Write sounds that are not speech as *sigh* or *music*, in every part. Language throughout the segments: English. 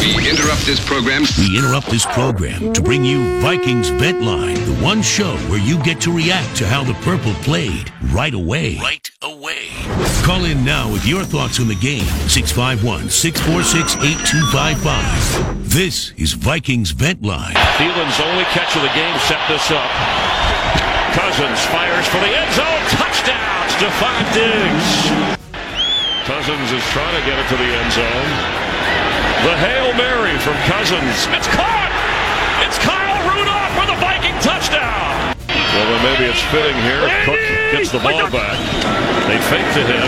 We interrupt this program. We interrupt this program to bring you Vikings Vent Line, the one show where you get to react to how the Purple played right away. Right away. Call in now with your thoughts on the game. 651 646 8255. This is Vikings Vent Line. Thielen's only catch of the game set this up. Cousins fires for the end zone. Touchdown, Stefon Diggs. Cousins is trying to get it to the end zone. The Hail Mary from Cousins. It's caught! It's Kyle Rudolph for the Viking touchdown! Well, then maybe it's fitting here. Cook gets the ball back. They fake to him.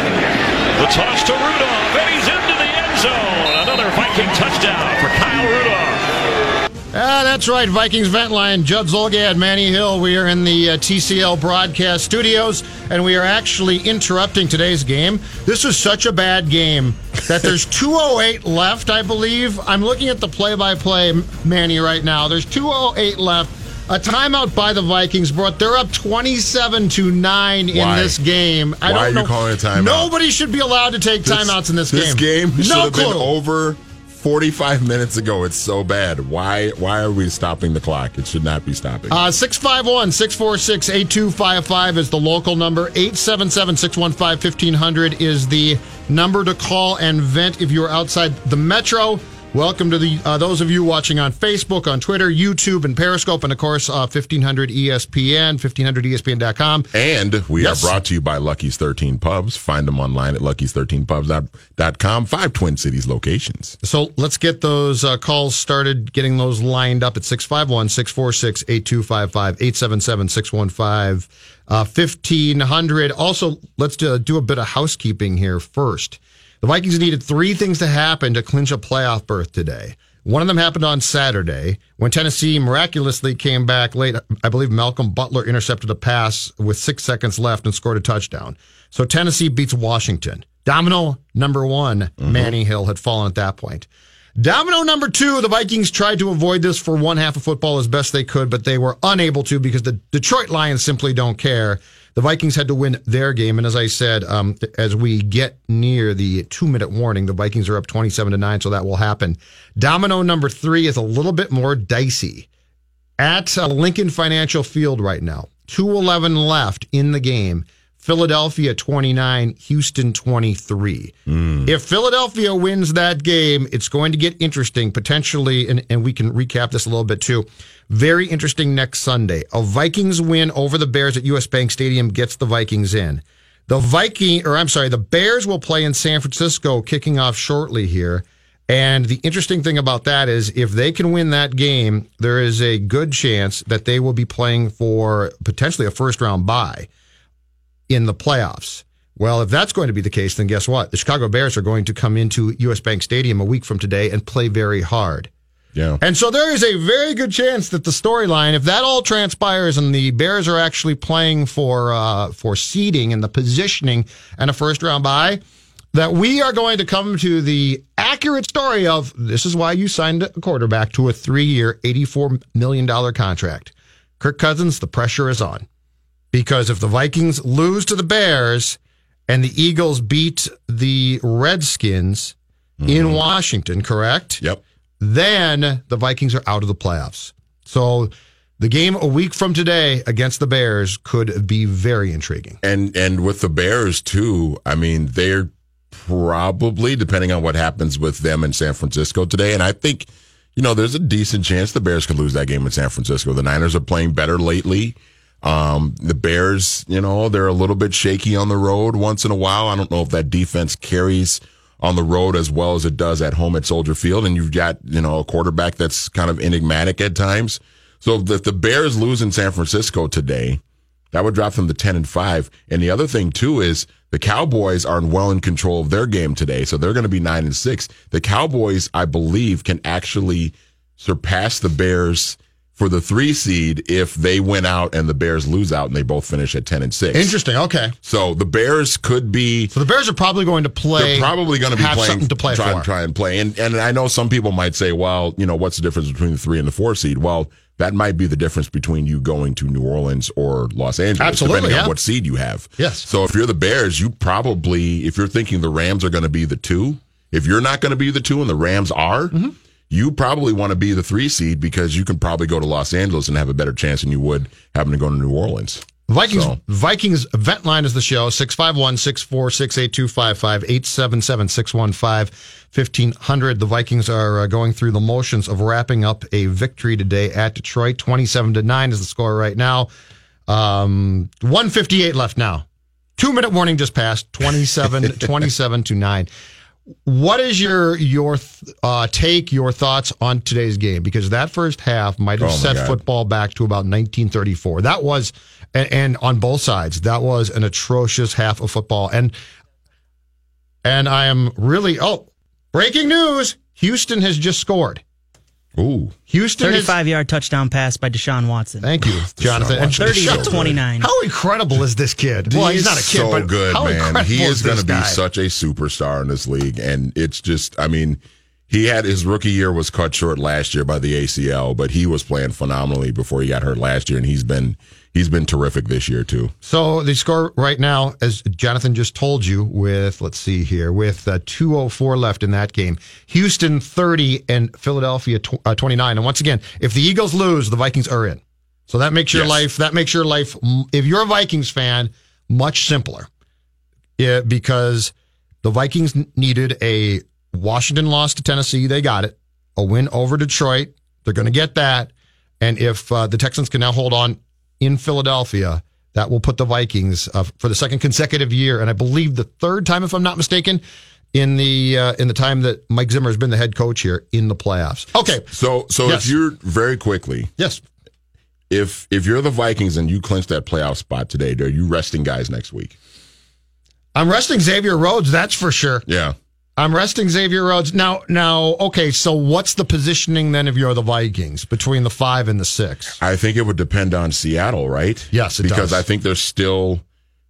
The toss to Rudolph, and he's into the end zone. Another Viking touchdown for Kyle Rudolph. Ah, that's right. Vikings Vent Line, Judd Zulgad, Manny Hill. We are in the uh, TCL broadcast studios, and we are actually interrupting today's game. This is such a bad game that there's *laughs* 208 left, I believe. I'm looking at the play-by-play, Manny, right now. There's 208 left. A timeout by the Vikings brought. They're up 27 to nine in Why? this game. I Why don't are you calling a timeout? Nobody should be allowed to take timeouts in this, This game. game should no have been over 45 minutes ago. It's so bad. Why why are we stopping the clock? It should not be stopping. Uh, 651 646 8255 is the local number. 877 615 1500 is the number to call and vent if you're outside the metro. Welcome to the uh, those of you watching on Facebook, on Twitter, YouTube, and Periscope, and of course, uh, 1500 ESPN, 1500ESPN.com. and we Yes. are brought to you by Lucky's 13 Pubs. Find them online at lucky's13pubs.com. Five Twin Cities locations. So let's get those uh, calls started, getting those lined up at 651 646 8255, 877 615 1500. Also, let's uh, do a bit of housekeeping here first. The Vikings needed three things to happen to clinch a playoff berth today. One of them happened on Saturday when Tennessee miraculously came back late. I believe Malcolm Butler intercepted a pass with six seconds left and scored a touchdown. So Tennessee beats Washington. Domino number one, mm-hmm. Manny Hill had fallen at that point. Domino number two, the Vikings tried to avoid this for one half of football as best they could, but they were unable to because the Detroit Lions simply don't care. The Vikings had to win their game, and as I said, um, as we get near the two-minute warning, the Vikings are up twenty-seven to nine, so that will happen. Domino number three is a little bit more dicey at uh, Lincoln Financial Field right now. 211 left in the game. Philadelphia 29, Houston 23. Hmm. If Philadelphia wins that game, it's going to get interesting potentially, and, and we can recap this a little bit too. Very interesting next Sunday. A Vikings win over the Bears at US Bank Stadium gets the Vikings in. The Viking, or I'm sorry, the Bears will play in San Francisco kicking off shortly here. And the interesting thing about that is if they can win that game, there is a good chance that they will be playing for potentially a first round bye in the playoffs. Well, if that's going to be the case, then guess what? The Chicago Bears are going to come into US Bank Stadium a week from today and play very hard. Yeah. And so there is a very good chance that the storyline, if that all transpires and the Bears are actually playing for uh, for seeding and the positioning and a first round bye, that we are going to come to the accurate story of this is why you signed a quarterback to a three year, $84 million contract. Kirk Cousins, the pressure is on. Because if the Vikings lose to the Bears and the Eagles beat the Redskins in mm-hmm. Washington, correct? Yep. then the Vikings are out of the playoffs. So the game a week from today against the Bears could be very intriguing. And and with the Bears too, I mean, they're probably depending on what happens with them in San Francisco today. And I think, you know, there's a decent chance the Bears could lose that game in San Francisco. The Niners are playing better lately. Um, the Bears, you know, they're a little bit shaky on the road once in a while. I don't know if that defense carries on the road as well as it does at home at Soldier Field. And you've got, you know, a quarterback that's kind of enigmatic at times. So if the Bears lose in San Francisco today, that would drop them to 10 and 5. And the other thing, too, is the Cowboys are well in control of their game today. So they're going to be 9 and 6. The Cowboys, I believe, can actually surpass the Bears for the three seed if they win out and the Bears lose out and they both finish at 10 and 6. Interesting. Okay. So the Bears could be. So the Bears are probably going to play. They're probably going to be playing something to play try, for. try and play. And and I know some people might say, well, you know, what's the difference between the three and the four seed? Well, that might be the difference between you going to New Orleans or Los Angeles, Absolutely, depending yeah. on what seed you have. Yes. So if you're the Bears, you probably, if you're thinking the Rams are going to be the two, if you're not going to be the two and the Rams are, Mm-hmm. You probably want to be the three seed because you can probably go to Los Angeles and have a better chance than you would having to go to New Orleans. Vikings So- Vikings Vent Line is the show 651 646 8255 877 615 1500. The Vikings are uh, going through the motions of wrapping up a victory today at Detroit. 27 to 9 is the score right now. Um, 158 left now. Two minute warning just passed 27 *laughs* 27 to 9. What is your your uh, take, your thoughts on today's game? Because that first half might have Oh, set God. football back to about 1934. That was, and, and on both sides, that was an atrocious half of football. And and I am really oh, breaking news: Houston has just scored. Ooh. Houston has. 35 yard touchdown pass by Deshaun Watson. Thank you, Jonathan. And 30 to Deshaun- 29. How incredible is this kid? Well, he's, not a kid, so but good, how man. incredible He is going going to to be such a superstar in this league, and it's just, I mean, he had his rookie year was cut short last year by the ACL, but he was playing phenomenally before he got hurt last year, and he's been he's been terrific this year too. So the score right now, as Jonathan just told you, with let's see here, with uh, 2:04 left in that game, Houston 30 and Philadelphia tw- uh, 29. And once again, if the Eagles lose, the Vikings are in. So that makes your Yes. life that makes your life, if you're a Vikings fan, much simpler. Yeah, because the Vikings needed a Washington lost to Tennessee, they got it. A win over Detroit, they're going to get that. And if uh, the Texans can now hold on in Philadelphia, that will put the Vikings uh, for the second consecutive year, and I believe the third time, if I'm not mistaken, in the uh, in the time that Mike Zimmer has been the head coach here in the playoffs. Okay, So so Yes. if you're very quickly, yes, if if you're the Vikings and you clinch that playoff spot today, are you resting guys next week? I'm resting Xavier Rhodes. That's for sure. Yeah. I'm resting Xavier Rhodes now. Now, okay. So, what's the positioning then if you're the Vikings between the five and the six? I think it would depend on Seattle, right? Yes, it because does. I think there's still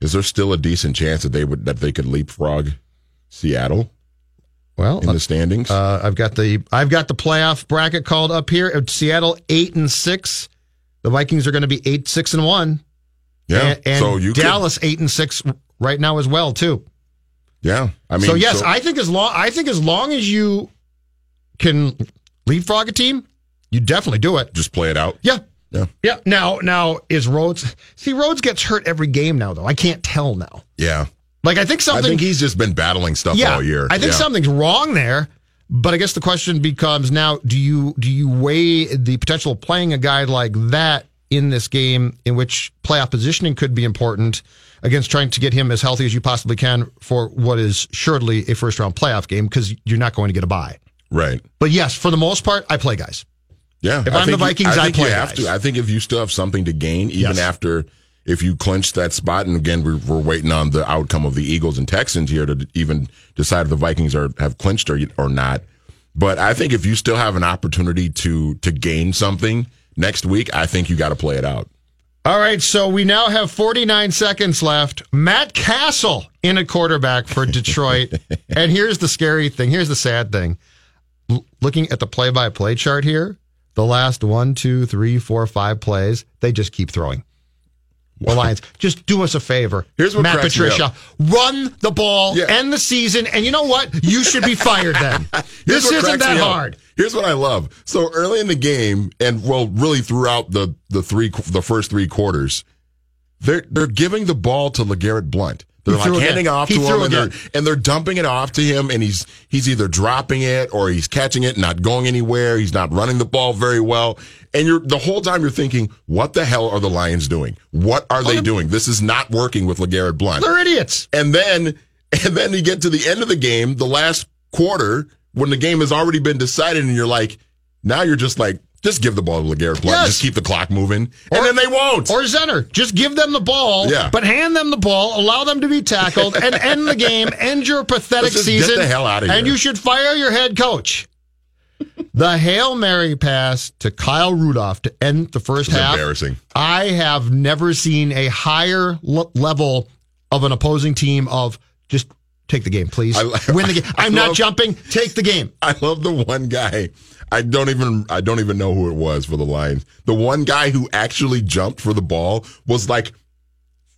is there still a decent chance that they would that they could leapfrog Seattle Well, in the standings? uh, I've got the I've got the playoff bracket called up here. Uh, Seattle eight and six. The Vikings are going to be eight six and one. yeah. and, and so you could- Dallas eight and six right now as well too. Yeah. I mean, so yes, I think as long I think as long as you can leapfrog a team, you definitely do it. just play it out. Yeah. Yeah. Yeah. Now, now is Rhodes? See, Rhodes gets hurt every game now, though. I can't tell now. Yeah. Like I think something. I think he's just been battling stuff yeah, all year. I think Yeah. something's wrong there. But I guess the question becomes now: Do you do you weigh the potential of playing a guy like that in this game, in which playoff positioning could be important, against trying to get him as healthy as you possibly can for what is surely a first round playoff game because you're not going to get a bye. Right. But yes, for the most part, I play guys. Yeah. If I I'm think the you- Vikings, I play guys. to. I think if you still have something to gain, even Yes. after if you clinch that spot, and again we're, we're waiting on the outcome of the Eagles and Texans here to even decide if the Vikings are have clinched or or not. But I think if you still have an opportunity to to gain something next week, I think you got to play it out. All right, so we now have 49 seconds left. Matt Cassel in a quarterback for Detroit. *laughs* and here's the scary thing. Here's the sad thing. L- looking at the play by play chart here, the last one, two, three, four, five plays, they just keep throwing. The Lions, just do us a favor. Here's what Matt Patricia, run the ball, Yeah. end the season, and you know what? You should be fired then. *laughs* This isn't that up. hard. Here's what I love. So early in the game, and well, really throughout the the three the first three quarters, they're they're giving the ball to LeGarrette Blount. They're He like again. handing off to threw him, and they're, and they're dumping it off to him, and he's he's either dropping it or he's catching it, not going anywhere. He's not running the ball very well, and you're the whole time you're thinking, what the hell are the Lions doing? What are they doing? This is not working with LeGarrette Blount. They're idiots. And then *laughs* and then you get to the end of the game, the last quarter, when the game has already been decided, and you're like, now you're just like, just give the ball to LeGarrette Blount, Yes. just keep the clock moving, Or- and then they won't. Or Zenner. Just give them the ball, Yeah. but hand them the ball, allow them to be tackled, and *laughs* end the game, end your pathetic just get season. the hell outta And here. And you should fire your head coach. the Hail Mary pass to Kyle Rudolph to end the first half. embarrassing. I have never seen a higher l- level of an opposing team of just take the game, please. I- Win the *laughs* game. I'm not jumping. Take the game. I love the one guy. I don't even I don't even know who it was for the Lions. The one guy who actually jumped for the ball was like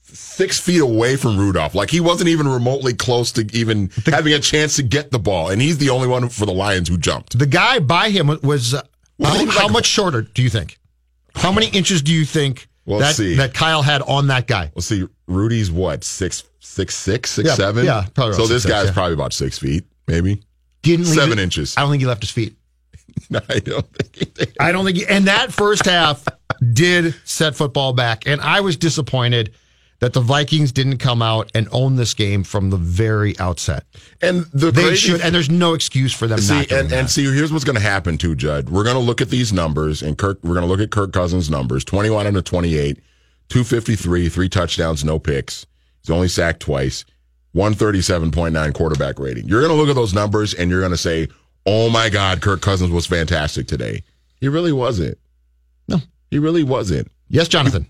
six feet away from Rudolph. Like he wasn't even remotely close to even having a chance to get the ball, and he's the only one for the Lions who jumped. The guy by him was uh, Well, how, was how much shorter do you think? How many inches do you think Well, that see. that Kyle had on that guy? Let's see, Rudy's what six six six six Yeah, seven? yeah, probably So this six, guy's yeah. probably about six feet, maybe Didn't leave seven inches. I don't think he left his feet. *laughs* I don't think he did. I don't think, he, and that first half did set football back, and I was disappointed that the Vikings didn't come out and own this game from the very outset. And the They crazy should, and there's no excuse for them See, and, and see, here's what's going to happen too, Judd. We're going to look at these numbers, and Kirk. We're going to look at Kirk Cousins' numbers: 21 out of 28, 253, three touchdowns, no picks. He's only sacked twice, 137.9 quarterback rating. You're going to look at those numbers, and you're going to say, "Oh my God, Kirk Cousins was fantastic today." He really wasn't. No. he really wasn't. yes, Jonathan.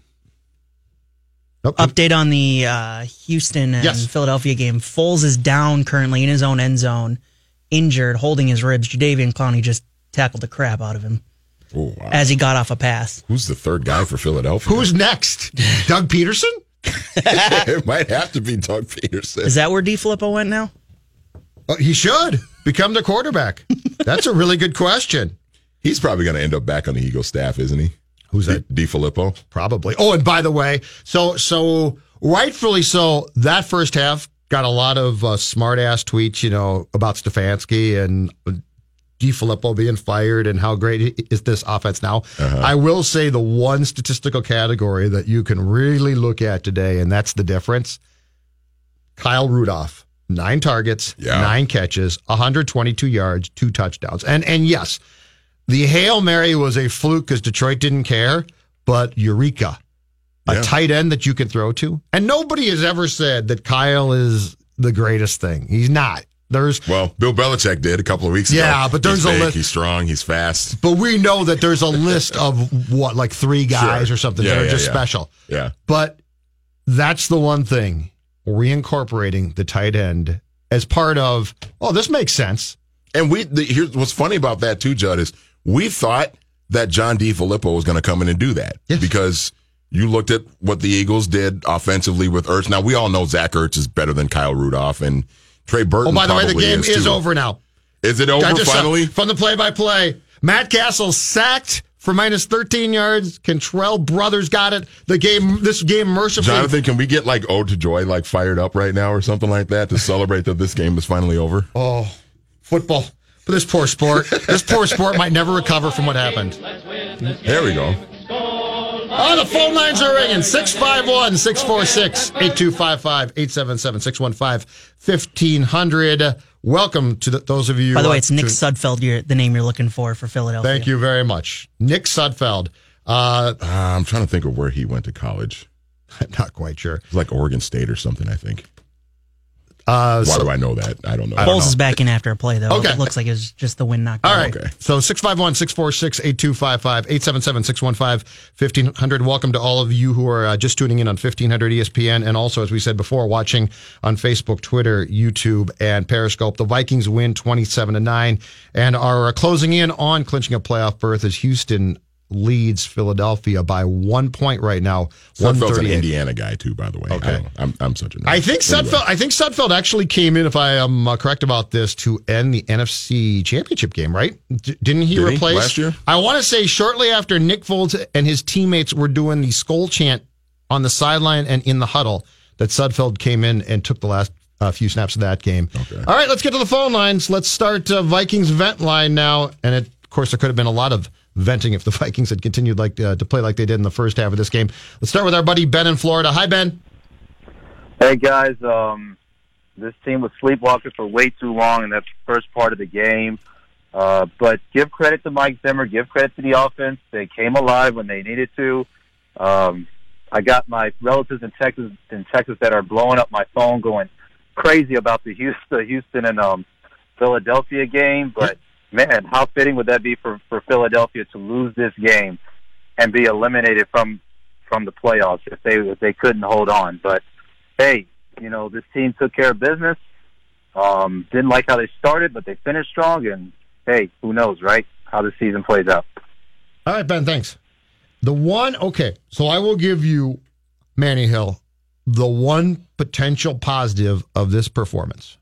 Nope. Update on the uh, Houston and Yes. Philadelphia game. Foles is down currently in his own end zone, injured, holding his ribs. Jadeveon Clowney just tackled the crap out of him Oh, wow. as he got off a pass. Who's the third guy for Philadelphia? Who's next? *laughs* Doug Pederson? it might have to be Doug Pederson. Is that where DeFilippo went now? Oh, he should become the quarterback. That's a really good question. He's probably going to end up back on the Eagles staff, isn't he? Who's that? DeFilippo. Probably. Oh, and by the way, so so rightfully so, that first half got a lot of uh, smart ass tweets, you know, about Stefanski and DeFilippo being fired and how great is this offense now. I will say the one statistical category that you can really look at today, and that's the difference. Kyle Rudolph, nine targets, Yeah. nine catches, 122 yards, two touchdowns. And and yes, the Hail Mary was a fluke because Detroit didn't care, but Eureka. A Yeah. tight end that you can throw to. And nobody has ever said that Kyle is the greatest thing. He's not. There's Well, Bill Belichick did a couple of weeks ago. Yeah, but there's he's a big, list- He's strong. He's fast. but we know that there's a list of what, like three guys Sure. or something Yeah, that are just yeah. special. Yeah. But that's the one thing reincorporating the tight end as part of, oh, this makes sense. And we the, here's what's funny about that too, Judd is we thought that John DeFilippo was going to come in and do that Yes. because you looked at what the Eagles did offensively with Ertz. Now we all know Zach Ertz is better than Kyle Rudolph and Trey Burton. Oh, by the way, the game is, too. over now. Is it over just saw- finally? from the play by play. Matt Cassel sacked for minus 13 yards. Kentrell Brothers got it. The game, this game mercifully. Jonathan, can we get like Ode to Joy like fired up right now or something like that to celebrate that this game is finally over? Oh, football. But this poor sport, this poor sport might never recover from what happened. There we go. Oh, the phone lines are ringing 651 646 8255 877 615 1500. Welcome to the, those of you. By the way, it's Nick to- Sudfeld, you're, the name you're looking for for Philadelphia. Thank you very much. Nick Sudfeld. Uh, Uh, I'm trying to think of where he went to college. I'm *laughs* not quite sure. It's like Oregon State or something, I think. Uh, Why so- do I know that? I don't know. Foles is back in after a play, though. Okay. It looks like it was just the wind knocked All out. right. Okay. So 651 646 8255 877 615 1500. Welcome to all of you who are uh, just tuning in on 1500 ESPN and also, as we said before, watching on Facebook, Twitter, YouTube, and Periscope. The Vikings win 27 to 9 and are uh, closing in on clinching a playoff berth as Houston leads Philadelphia by one point right now. Sudfeld's an Indiana guy too, by the way. Okay. I know. I'm, I'm such a. nerd. I think Anyway. Sudfeld. I think Sudfeld actually came in, if I am uh, correct about this, to end the NFC Championship game. Right? D- didn't he Did he? replace Last year? I want to say shortly after Nick Foles and his teammates were doing the skull chant on the sideline and in the huddle, that Sudfeld came in and took the last uh, few snaps of that game. Okay. All right, let's get to the phone lines. Let's start uh, Vikings vent line now, and it, of course there could have been a lot of venting if the *laughs* Vikings had continued like uh, to play like they did in the first half of this game. Let's start with our buddy Ben in Florida. Hi, Ben. Hey guys, um, this team was sleepwalking for way too long in that first part of the game. Uh, but give credit to Mike Zimmer. Give credit to the offense. They came alive when they needed to. Um, I got my relatives in Texas in Texas that are blowing up my phone, going crazy about the Houston, Houston and um, Philadelphia game. But man, how fitting would that be for for Philadelphia to lose this game and be eliminated from from the playoffs if they if they couldn't hold on? But hey, you know, this team took care of business. Um, didn't like how they started, but they finished strong. And hey, who knows, right? How the season plays out. All right, Ben, thanks. The one, okay, so I will give you Manny Hill the one potential positive of this performance?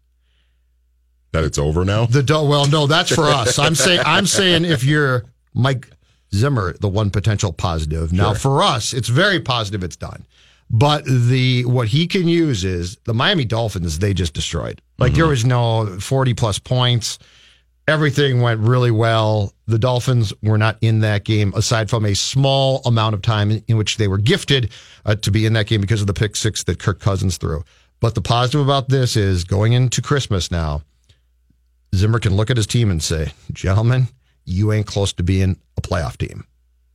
That it's over now. The do- well, no, that's for us. I'm saying I'm saying if you're Mike Zimmer, the one potential positive. Now for us, it's very positive. It's done. But the what he can use is the Miami Dolphins. They just destroyed. Like there was no 40 plus points. Everything went really well. The Dolphins were not in that game, aside from a small amount of time in, in which they were gifted uh, to be in that game because of the pick six that Kirk Cousins threw. But the positive about this is going into Christmas now. Zimmer can look at his team and say, gentlemen, you ain't close to being a playoff team.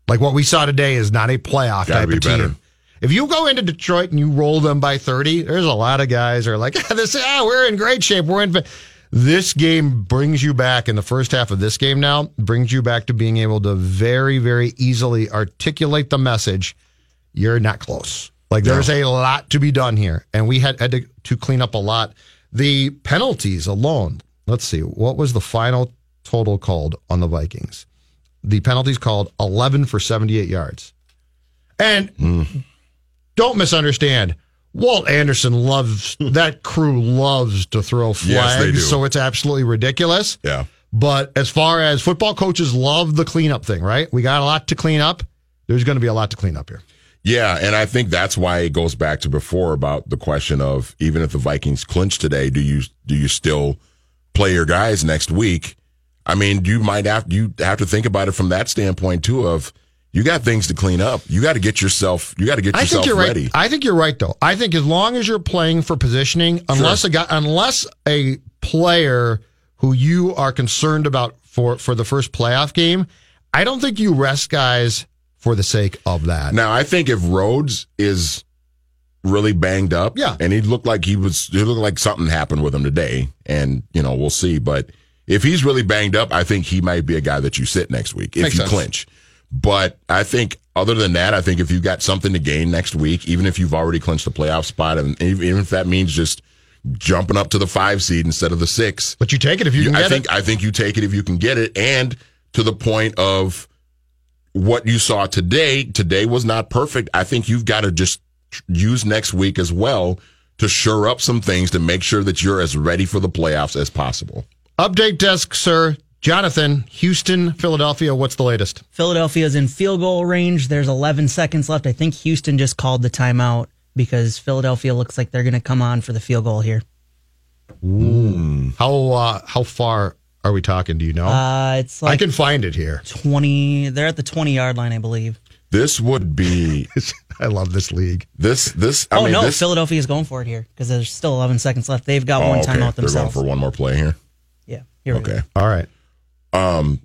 Like what we saw today is not a playoff Gotta type be of team. better. If you go into Detroit and you roll them by 30, there's a lot of guys are like, *laughs* this, ah, we're in great shape. We're in. This game brings you back in the first half of this game now, brings you back to being able to very, very easily articulate the message. You're not close. Like there's a lot to be done here. And we had, had to, to clean up a lot. The penalties alone, let's see, what was the final total called on the Vikings? The penalties called 11 for 78 yards. And don't misunderstand. Walt Anderson loves *laughs* that crew loves to throw flags, Yes, so it's absolutely ridiculous. Yeah. But as far as football coaches love the cleanup thing, right? We got a lot to clean up. There's going to be a lot to clean up here. Yeah, and I think that's why it goes back to before about the question of even if the Vikings clinch today, do you do you still play your guys next week? I mean, you might have you have to think about it from that standpoint too. Of you got things to clean up. You got to get yourself. You got to get I yourself think you're ready. right. I think you're right, though. I think as long as you're playing for positioning, unless a guy, unless a player who you are concerned about for for the first playoff game, I don't think you rest guys for the sake of that. Now, I think if Rhodes is really banged up, Yeah. and he looked like he was, he looked like something happened with him today, and you know we'll see. But if he's really banged up, I think he might be a guy that you sit next week if Makes you sense. clinch. But I think other than that, I think if you've got something to gain next week, even if you've already clinched the playoff spot, and even if that means just jumping up to the five seed instead of the six, But you take it if you you- can I think it. I think you take it if you can get it, and to the point of what you saw today. Today was not perfect. I think you've got to just use next week as well to shore up some things to make sure that you're as ready for the playoffs as possible. Update desk, sir. Jonathan, Houston, Philadelphia. What's the latest? Philadelphia's in field goal range. There's 11 seconds left. I think Houston just called the timeout because Philadelphia looks like they're going to come on for the field goal here. How uh, how far are we talking? Do you know? Uh, it's I can find it here. 20. They're at the 20 yard line, I believe. This would be *laughs* *laughs* I love this league. this this. I oh mean, no, this, is going for it here because there's still 11 seconds left. They've got oh, one okay. timeout They're going for one more play here. yeah, here we go. Okay. All right. Um,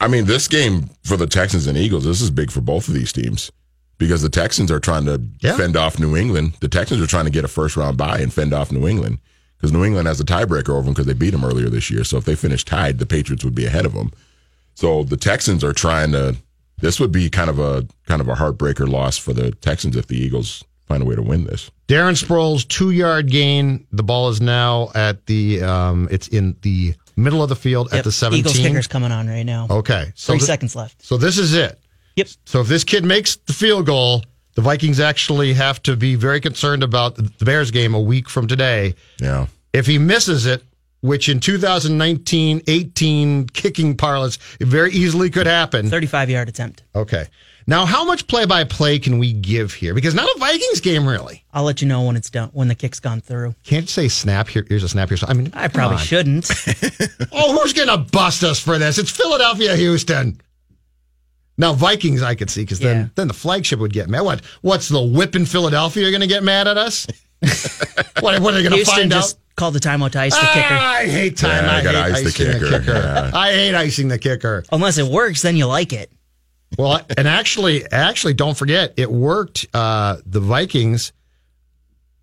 I mean, this game for the Texans and Eagles, this is big for both of these teams because the Texans are trying to Yeah. fend off New England. The Texans are trying to get a first round bye and fend off New England because New England has a tiebreaker over them because they beat them earlier this year. So if they finish tied, the Patriots would be ahead of them. So the Texans are trying to. This would be kind of a kind of a heartbreaker loss for the Texans if the Eagles find a way to win this. Darren Sproles two yard gain. The ball is now at the. Um, it's in the middle of the field Yep, at the seventeen. Eagles kicker's coming on right now. Okay, so Three thi- seconds left. So this is it. Yep. So if this kid makes the field goal, the Vikings actually have to be very concerned about the Bears game a week from today. Yeah. If he misses it, which in 2019 18 kicking parlance, very easily could happen. 35 yard attempt. Okay. Now, how much play by play can we give here? Because not a Vikings game, really. I'll let you know when it's done, when the kick's gone through. Can't you say snap here? Here's a snap here. I mean, I probably on. shouldn't. *laughs* Oh, who's going to bust us for this? It's Philadelphia, Houston. Now, Vikings, I could see because then, Yeah. then the flagship would get mad. What? What's the whip in Philadelphia going to get mad at us? *laughs* what, what are they going to Houston find just out? called the timeout to ice the Ah, kicker. I hate time. Yeah, I I, hate ice the icing the kicker. kicker. Yeah. I hate icing the kicker. Unless it works, then you like it. Well, and actually, actually, don't forget, it worked. Uh, the Vikings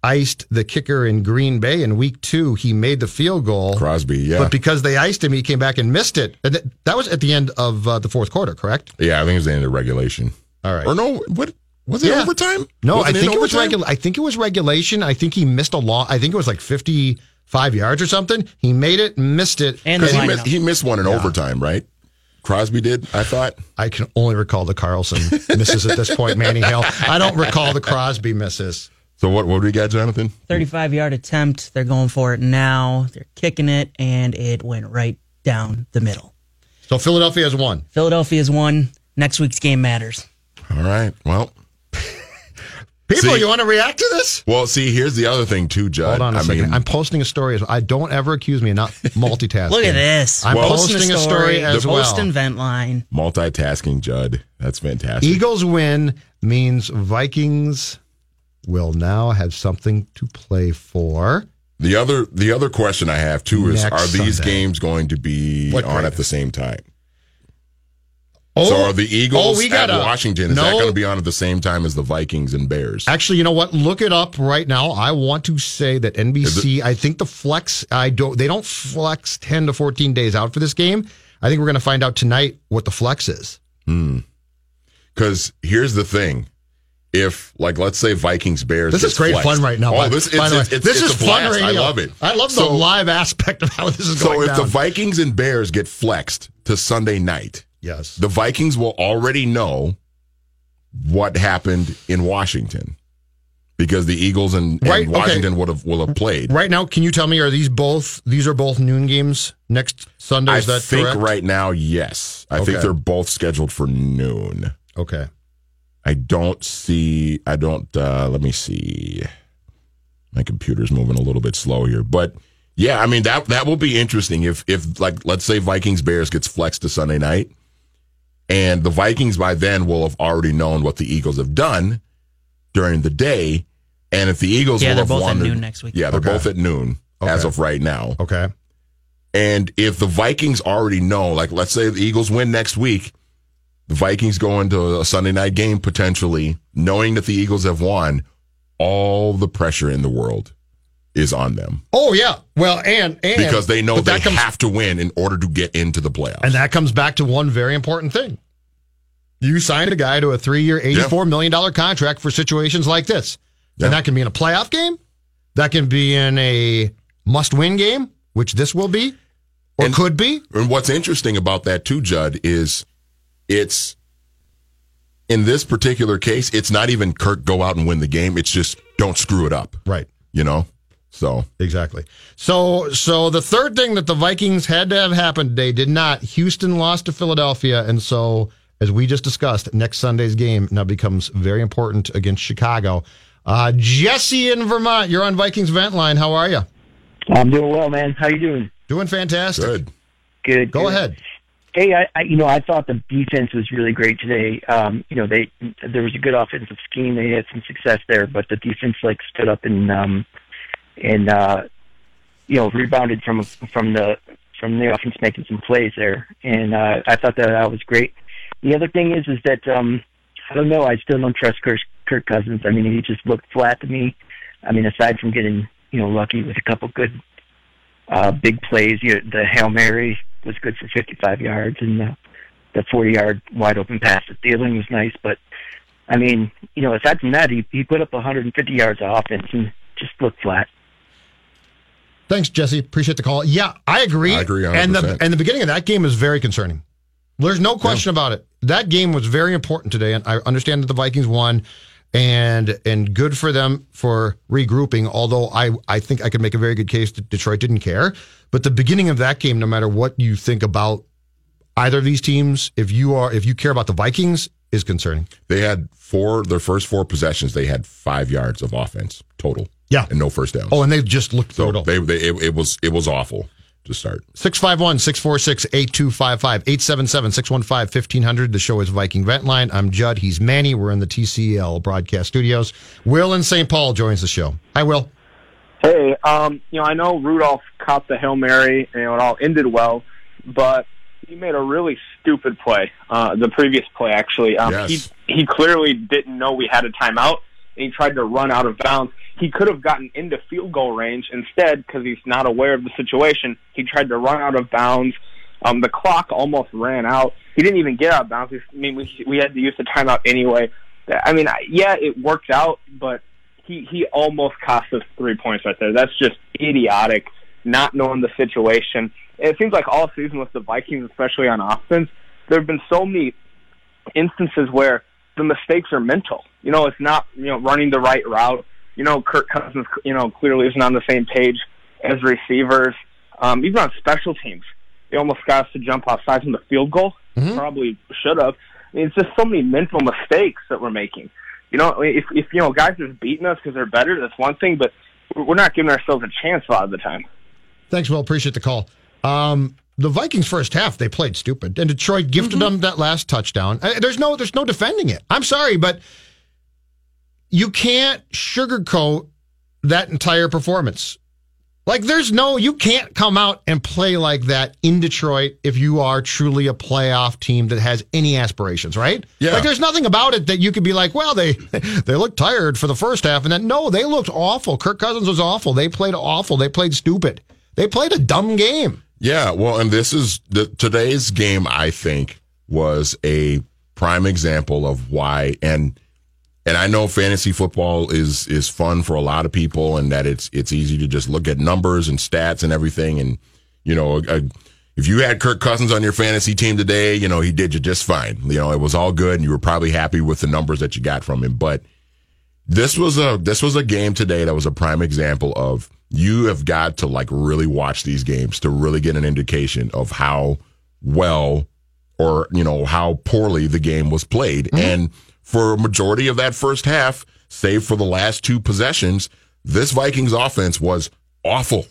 iced the kicker in Green Bay in week two. He made the field goal. Crosby. Yeah. But because they iced him, he came back and missed it. And th- That was at the end of uh, the fourth quarter, correct? yeah. I think it was the end of regulation. All right. Or no? What was it? Yeah. Overtime? No, Was I think it was regular. I think it was regulation. I think he missed a long. I think it was like fifty-five yards or something. He made it, missed it. And Because he, missed- he missed one in overtime, right? Crosby did, I thought. I can only recall the Carlson misses at this point. Manny Hill. I don't recall the Crosby misses. So what? What do we got, Jonathan? 35 yard attempt. They're going for it now. They're kicking it, and it went right down the middle. So Philadelphia has won. Philadelphia has won. Next week's game matters. All right. Well, People, See- you want to react to this? well. See, here's the other thing too, Judd. Hold on a I second. mean, I'm posting a story. as well. I don't ever accuse me of not *laughs* multitasking. Look at this. I'm We're posting a story as well. Posting vent line. multitasking, Judd. That's fantastic. Eagles win means Vikings will now have something to play for. The other the other question I have too is: Next Are these Sunday. games going to be What on grade? at the same time? Oh, so are the oh, Eagles oh, we at gotta- Washington? Is that going to be on at the same time as the Vikings and Bears? Actually, you know what? Look it up right now. I want to say that NBC. I think the flex. I don't. They don't flex ten to fourteen days out for this game. I think we're going to find out tonight what the flex is. Hmm. Because here's the thing: if like let's say Vikings Bears, This is great flexed- fun right now. Oh, this it's, it's, it's, this is fun radio. I love it. I love the live aspect of how this is So going So if down. the Vikings and Bears get flexed to Sunday night, yes, the Vikings will already know what happened in Washington because the Eagles and, and Right, okay. Washington would have will have played. right now, can you tell me are these both? These are both noon games next Sunday. I Is that think correct? right now, yes. I Okay. think they're both scheduled for noon. Okay. I don't see. I don't. uh Let me see. My computer's moving a little bit slow here, but yeah, I mean that that will be interesting if if like let's say Vikings Bears gets flexed to Sunday night, and the Vikings by then will have already known what the Eagles have done during the day, and if the Eagles Yeah, will they're have both at noon next week. Yeah, they're Okay. both at noon as of right now. Okay. And if the Vikings already know, like let's say the Eagles win next week, the Vikings go into a Sunday night game potentially, knowing that the Eagles have won, all the pressure in the world is on them Oh yeah. Well, and and because they know but they that comes have to win in order to get into the playoffs. And that comes back to one very important thing. You signed a guy to a three year, $84 million contract for situations like this. Yeah. And that can be in a playoff game. That can be in a must win game, which this will be or And- could be. And what's interesting about that too, Judd, is it's in this particular case, it's not even Kirk go out and win the game. It's just don't screw it up. Right. You know? So Exactly. So, so the third thing that the Vikings had to have happen today did not. Houston lost to Philadelphia, and so as we just discussed, next Sunday's game now becomes very important against Chicago. Uh, Jesse in Vermont, you're on Vikings vent line. How are you? I'm doing well, man. How you doing? Doing fantastic. good. Good. Go good. ahead. Hey, I, I, you know, I thought the defense was really great today. Um, you know, they there was a good offensive scheme. They had some success there, but the defense like stood up and um, and uh, you know rebounded from from the from the offense making some plays there, and uh, I thought that that was great. The other thing is is that um, I don't know. I still don't trust Kirk, Kirk Cousins. I mean, he just looked flat to me. I mean, aside from getting you know lucky with a couple good uh, big plays. You the hail mary was good for 55 yards, and the, the 40 yard wide open pass to Thielen was nice. But I mean, you know, aside from that, he he put up 150 yards of offense and just looked flat. Thanks, Jesse. Appreciate the call. Yeah, I agree. I agree And the 100%. and the beginning of that game is very concerning. There's no question about it. That game was very important today, and I understand that the Vikings won, and and good for them for regrouping. Although I I think I could make a very good case that Detroit didn't care. But the beginning of that game, no matter what you think about either of these teams, if you are if you care about the Vikings, is concerning. They had four their first four possessions. They had five yards of offense total. Yeah. and no first downs. Oh, and they just looked so brutal. they, they it, it was it was awful to start. 651 646 8255 877 615 1500. The show is Viking Vent Line. I'm Judd. He's Manny. We're in the TCL broadcast studios. Will in St. Paul joins the show. Hi, Will. Hey, um, you know, I know Rudolph caught the Hail Mary, and it all ended well, but he made a really stupid play. Uh, the previous play, actually. Um, Yes. He he clearly didn't know we had a timeout, and he tried to run out of bounds. He could have gotten into field goal range instead because he's not aware of the situation. He tried to run out of bounds. Um, the clock almost ran out. He didn't even get out of bounds. I mean, we we had to use the timeout anyway. I mean, yeah, it worked out, but he he almost cost us three points right there. That's just idiotic, not knowing the situation. It seems like all season with the Vikings, especially on offense, there have been so many instances where the mistakes are mental. You know, it's not you know running the right route. You know, Kirk Cousins, you know, clearly isn't on the same page as receivers. Um, even on special teams, they almost got us to jump outside from the field goal. Mm-hmm. Probably should have. I mean, it's just so many mental mistakes that we're making. You know, if if you know guys are beating us because they're better, that's one thing. But we're not giving ourselves a chance a lot of the time. Thanks, Will. Appreciate the call. Um, the Vikings first half they played stupid, and Detroit gifted them that last touchdown. Uh, There's no there's no defending it. I'm sorry, but you can't sugarcoat that entire performance. Like there's no you can't come out and play like that in Detroit if you are truly a playoff team that has any aspirations, right? Yeah. Like there's nothing about it that you could be like, well, they *laughs* they looked tired for the first half and then no, they looked awful. Kirk Cousins was awful. They played awful. They played stupid. They played a dumb game. Yeah, well, and this is the, today's game. I think was a prime example of why, and and I know fantasy football is is fun for a lot of people, and that it's it's easy to just look at numbers and stats and everything, and you know, a, if you had Kirk Cousins on your fantasy team today, you know he did you just fine. You know, it was all good, and you were probably happy with the numbers that you got from him, but this was a this was a game today that was a prime example of you have got to like really watch these games to really get an indication of how well or you know how poorly the game was played. Mm-hmm. And for a majority of that first half save for the last two possessions this Vikings offense was awful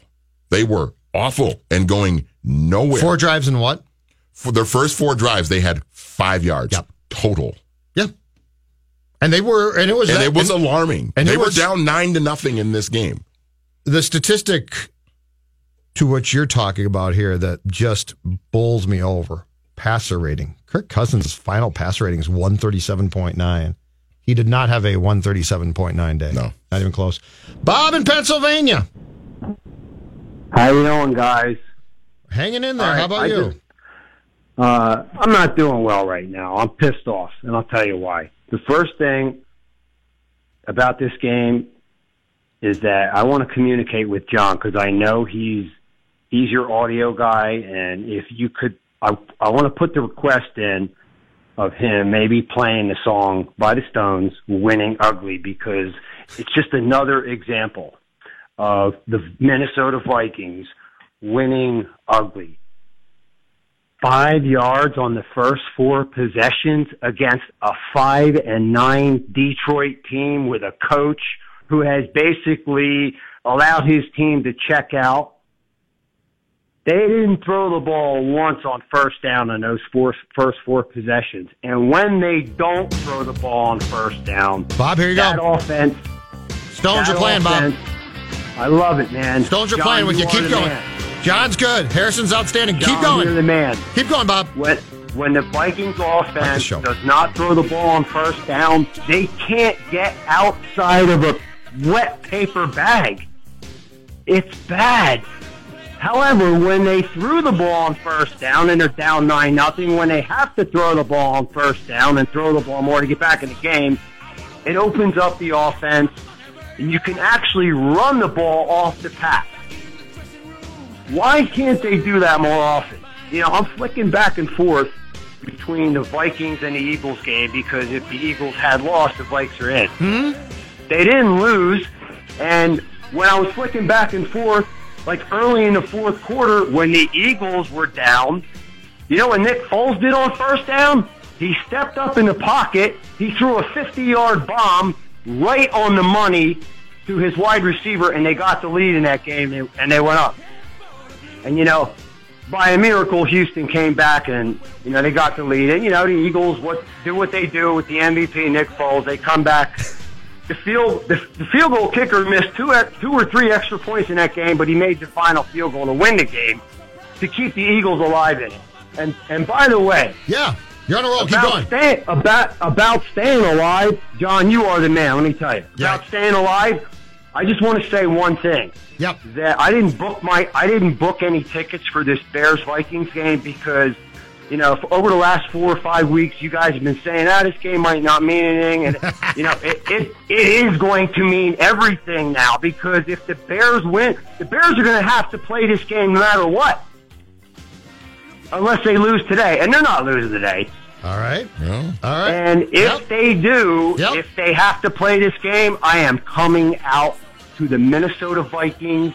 they were awful and going nowhere Four drives and what? for their first four drives they had 5 yards Yep. total Yeah. And they were, and it was, and that- it was and alarming and they were was- down 9 to nothing in this game the statistic to what you're talking about here that just bowls me over passer rating. Kirk Cousins' final passer rating is 137.9. He did not have a 137.9 day. No. Not even close. Bob in Pennsylvania. How you doing, guys? Hanging in there. All right, How about I you? just- Uh, I'm not doing well right now. I'm pissed off, and I'll tell you why. The first thing about this game is that I want to communicate with John because I know he's he's your audio guy, and if you could, I I want to put the request in of him maybe playing the song by the Stones, "Winning Ugly," because it's just another example of the Minnesota Vikings winning ugly five yards on the first four possessions against a five and nine Detroit team with a coach who has basically allowed his team to check out. They didn't throw the ball once on first down in those four, first four possessions. And when they don't throw the ball on first down, Bob, here you go. that go. offense, Stones are playing, Bob. I love it, man. Stones are John, playing with you. are Keep going. man. John's good. Harrison's outstanding. Keep John, You're the going. man. Keep going, Bob. When when the Vikings offense show. does not throw the ball on first down, they can't get outside of a wet paper bag. It's bad. However, when they threw the ball on first down and they're down nine nothing, when they have to throw the ball on first down and throw the ball more to get back in the game, it opens up the offense, and you can actually run the ball off the pass. Why can't they do that more often? You know, I'm flicking back and forth between the Vikings and the Eagles game because if the Eagles had lost, the Vikes are in. Hmm? They didn't lose, and when I was flicking back and forth, like early in the fourth quarter, when the Eagles were down, you know what Nick Foles did on first down? He stepped up in the pocket. He threw a 50-yard bomb right on the money to his wide receiver, and they got the lead in that game, and- and they went up. And you know, by a miracle, Houston came back and you know they got the lead. And you know the Eagles what do what they do with the MVP Nick Foles. They come back. The field the, the field goal kicker missed two two or three extra points in that game, but he made the final field goal to win the game to keep the Eagles alive in it. And and by the way, Yeah. You're on a roll. Keep going. staying about about staying alive, John, you are the man. Let me tell you Yeah. about staying alive. I just want to say one thing Yep. that I didn't book my I didn't book any tickets for this Bears Vikings game because you know for over the last four or five weeks you guys have been saying ah this game might not mean anything and *laughs* you know it, it it is going to mean everything now because if the Bears win the Bears are going to have to play this game no matter what unless they lose today and they're not losing today All right. Well, All right. And if Yep. they do, Yep. if they have to play this game, I am coming out to the Minnesota Vikings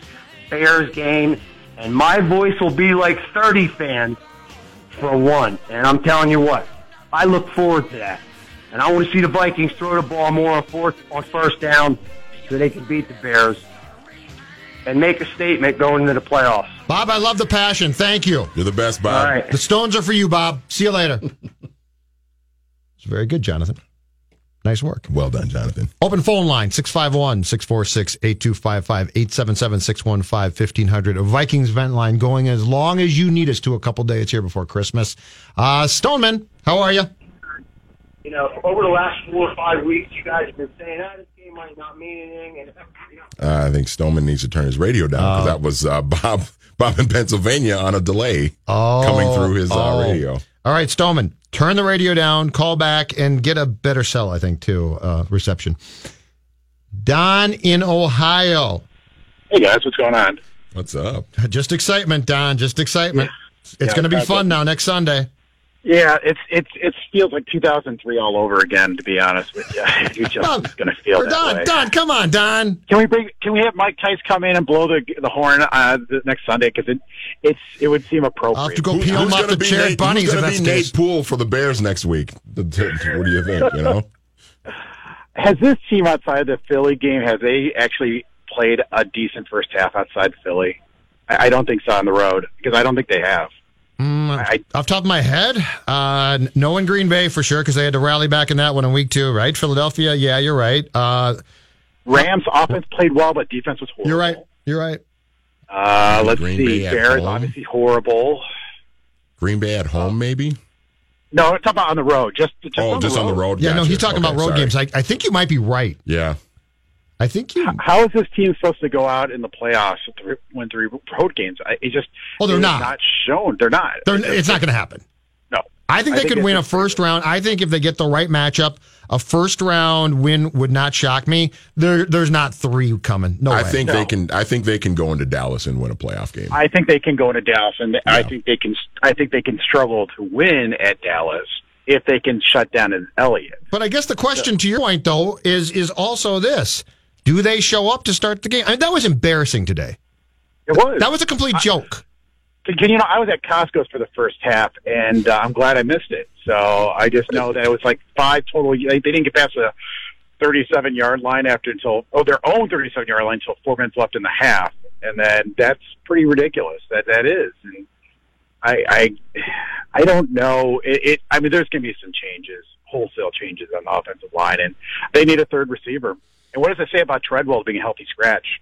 Bears game, and my voice will be like 30 fans for a one. And I'm telling you what, I look forward to that. And I want to see the Vikings throw the ball more on fourth on first down so they can beat the Bears and make a statement going into the playoffs. Bob, I love the passion. Thank you. you're the best, Bob. All right. The stones are for you, Bob. See you later. *laughs* it's very good, Jonathan. Nice work. Well done, Jonathan. Open phone line 651 646 8255 877 615 1500. Vikings vent line going as long as you need us to a couple days here before Christmas. Uh, Stoneman, how are you? You know, over the last four or five weeks, you guys have been saying, ah, this game might not mean anything. And, you know, Uh, I think Stoneman needs to turn his radio down because that was uh, *laughs* Bob Bob in Pennsylvania on a delay Oh, coming through his uh, oh. radio. All right, Stoneman, turn the radio down, call back, and get a better cell, I think, too, uh, reception. Don in Ohio. Hey guys, what's going on? What's up? Just excitement, Don. Just excitement. It's Yeah, going to be fun it. now next Sunday. Yeah, it's it's it feels like 2003 all over again. To be honest with you, *laughs* you Don, just going to feel that Don, way. Don, come on, Don. Can we bring? Can we have Mike Tice come in and blow the the horn uh, the next Sunday? Because it it's it would seem appropriate. I'll have to go peel who's off gonna the be chaired Nate, bunnies who's if gonna that's be the Nate case. Poole for the Bears next week? The- the- What do you think? You know, *laughs* *laughs* Has this team outside the Philly game has they actually played a decent first half outside Philly? I, I don't think so on the road because I don't think they have. Mm, I- off top of my head, uh, no in Green Bay for sure because they had to rally back in that one in week two, right? Philadelphia, yeah, you're right. Uh, Rams offense played well, but defense was horrible. you're right. You're right. Uh, let's Green see. Bay at Bears home. obviously horrible. Green Bay at home, maybe. No, it's about on the road. Just, just Oh, on just the on the road. road. Yeah, no, he's talking Okay, about road sorry. games. I, I think you might be right. Yeah, I think you. How is this team supposed to go out in the playoffs with three, win three road games? I, it just Oh, they're not. not shown. They're not. They're, it's not going to happen. No. I think I they think could it's win a just- first round. I think if they get the right matchup, a first round win would not shock me. There, there's not three coming. No I way. think No. they can. I think they can go into Dallas and win a playoff game. I think they can go into Dallas, and I think they can. I think they can struggle to win at Dallas if they can shut down an Elliott. But I guess the question to your point though is is also this: Do they show up to start the game? I mean, that was embarrassing today. It was. That was a complete joke. Can you know, I was at Costco's for the first half, and uh, I'm glad I missed it. So I just know that it was like five total. They, they didn't get past the 37 yard line after until oh their own 37 yard line until four minutes left in the half, and then that's pretty ridiculous. That that is. And I I I don't know. It, it I mean, there's going to be some changes, wholesale changes on the offensive line, and they need a third receiver. And what does it say about Treadwell being a healthy scratch?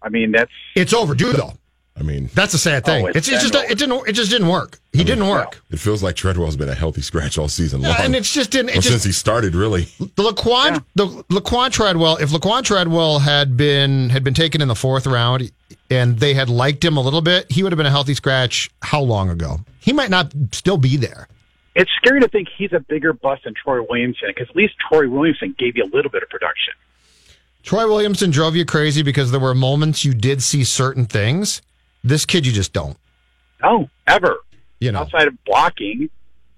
I mean, that's It's overdue though. I mean, That's a sad thing. Oh, it's, it's it's just it didn't it just didn't work. He didn't work. it feels like Treadwell's been a healthy scratch all season long. Yeah, and it's just didn't. It Well, just since he started, really. The Laquan, the Laquan Treadwell. If Laquan Treadwell had been had been taken in the fourth round, and they had liked him a little bit, he would have been a healthy scratch. How long ago? He might not still be there. it's scary to think he's a bigger bust than Troy Williamson because at least Troy Williamson gave you a little bit of production. Troy Williamson drove you crazy because there were moments you did see certain things. This kid, you just don't. No, ever. You know, Outside of blocking,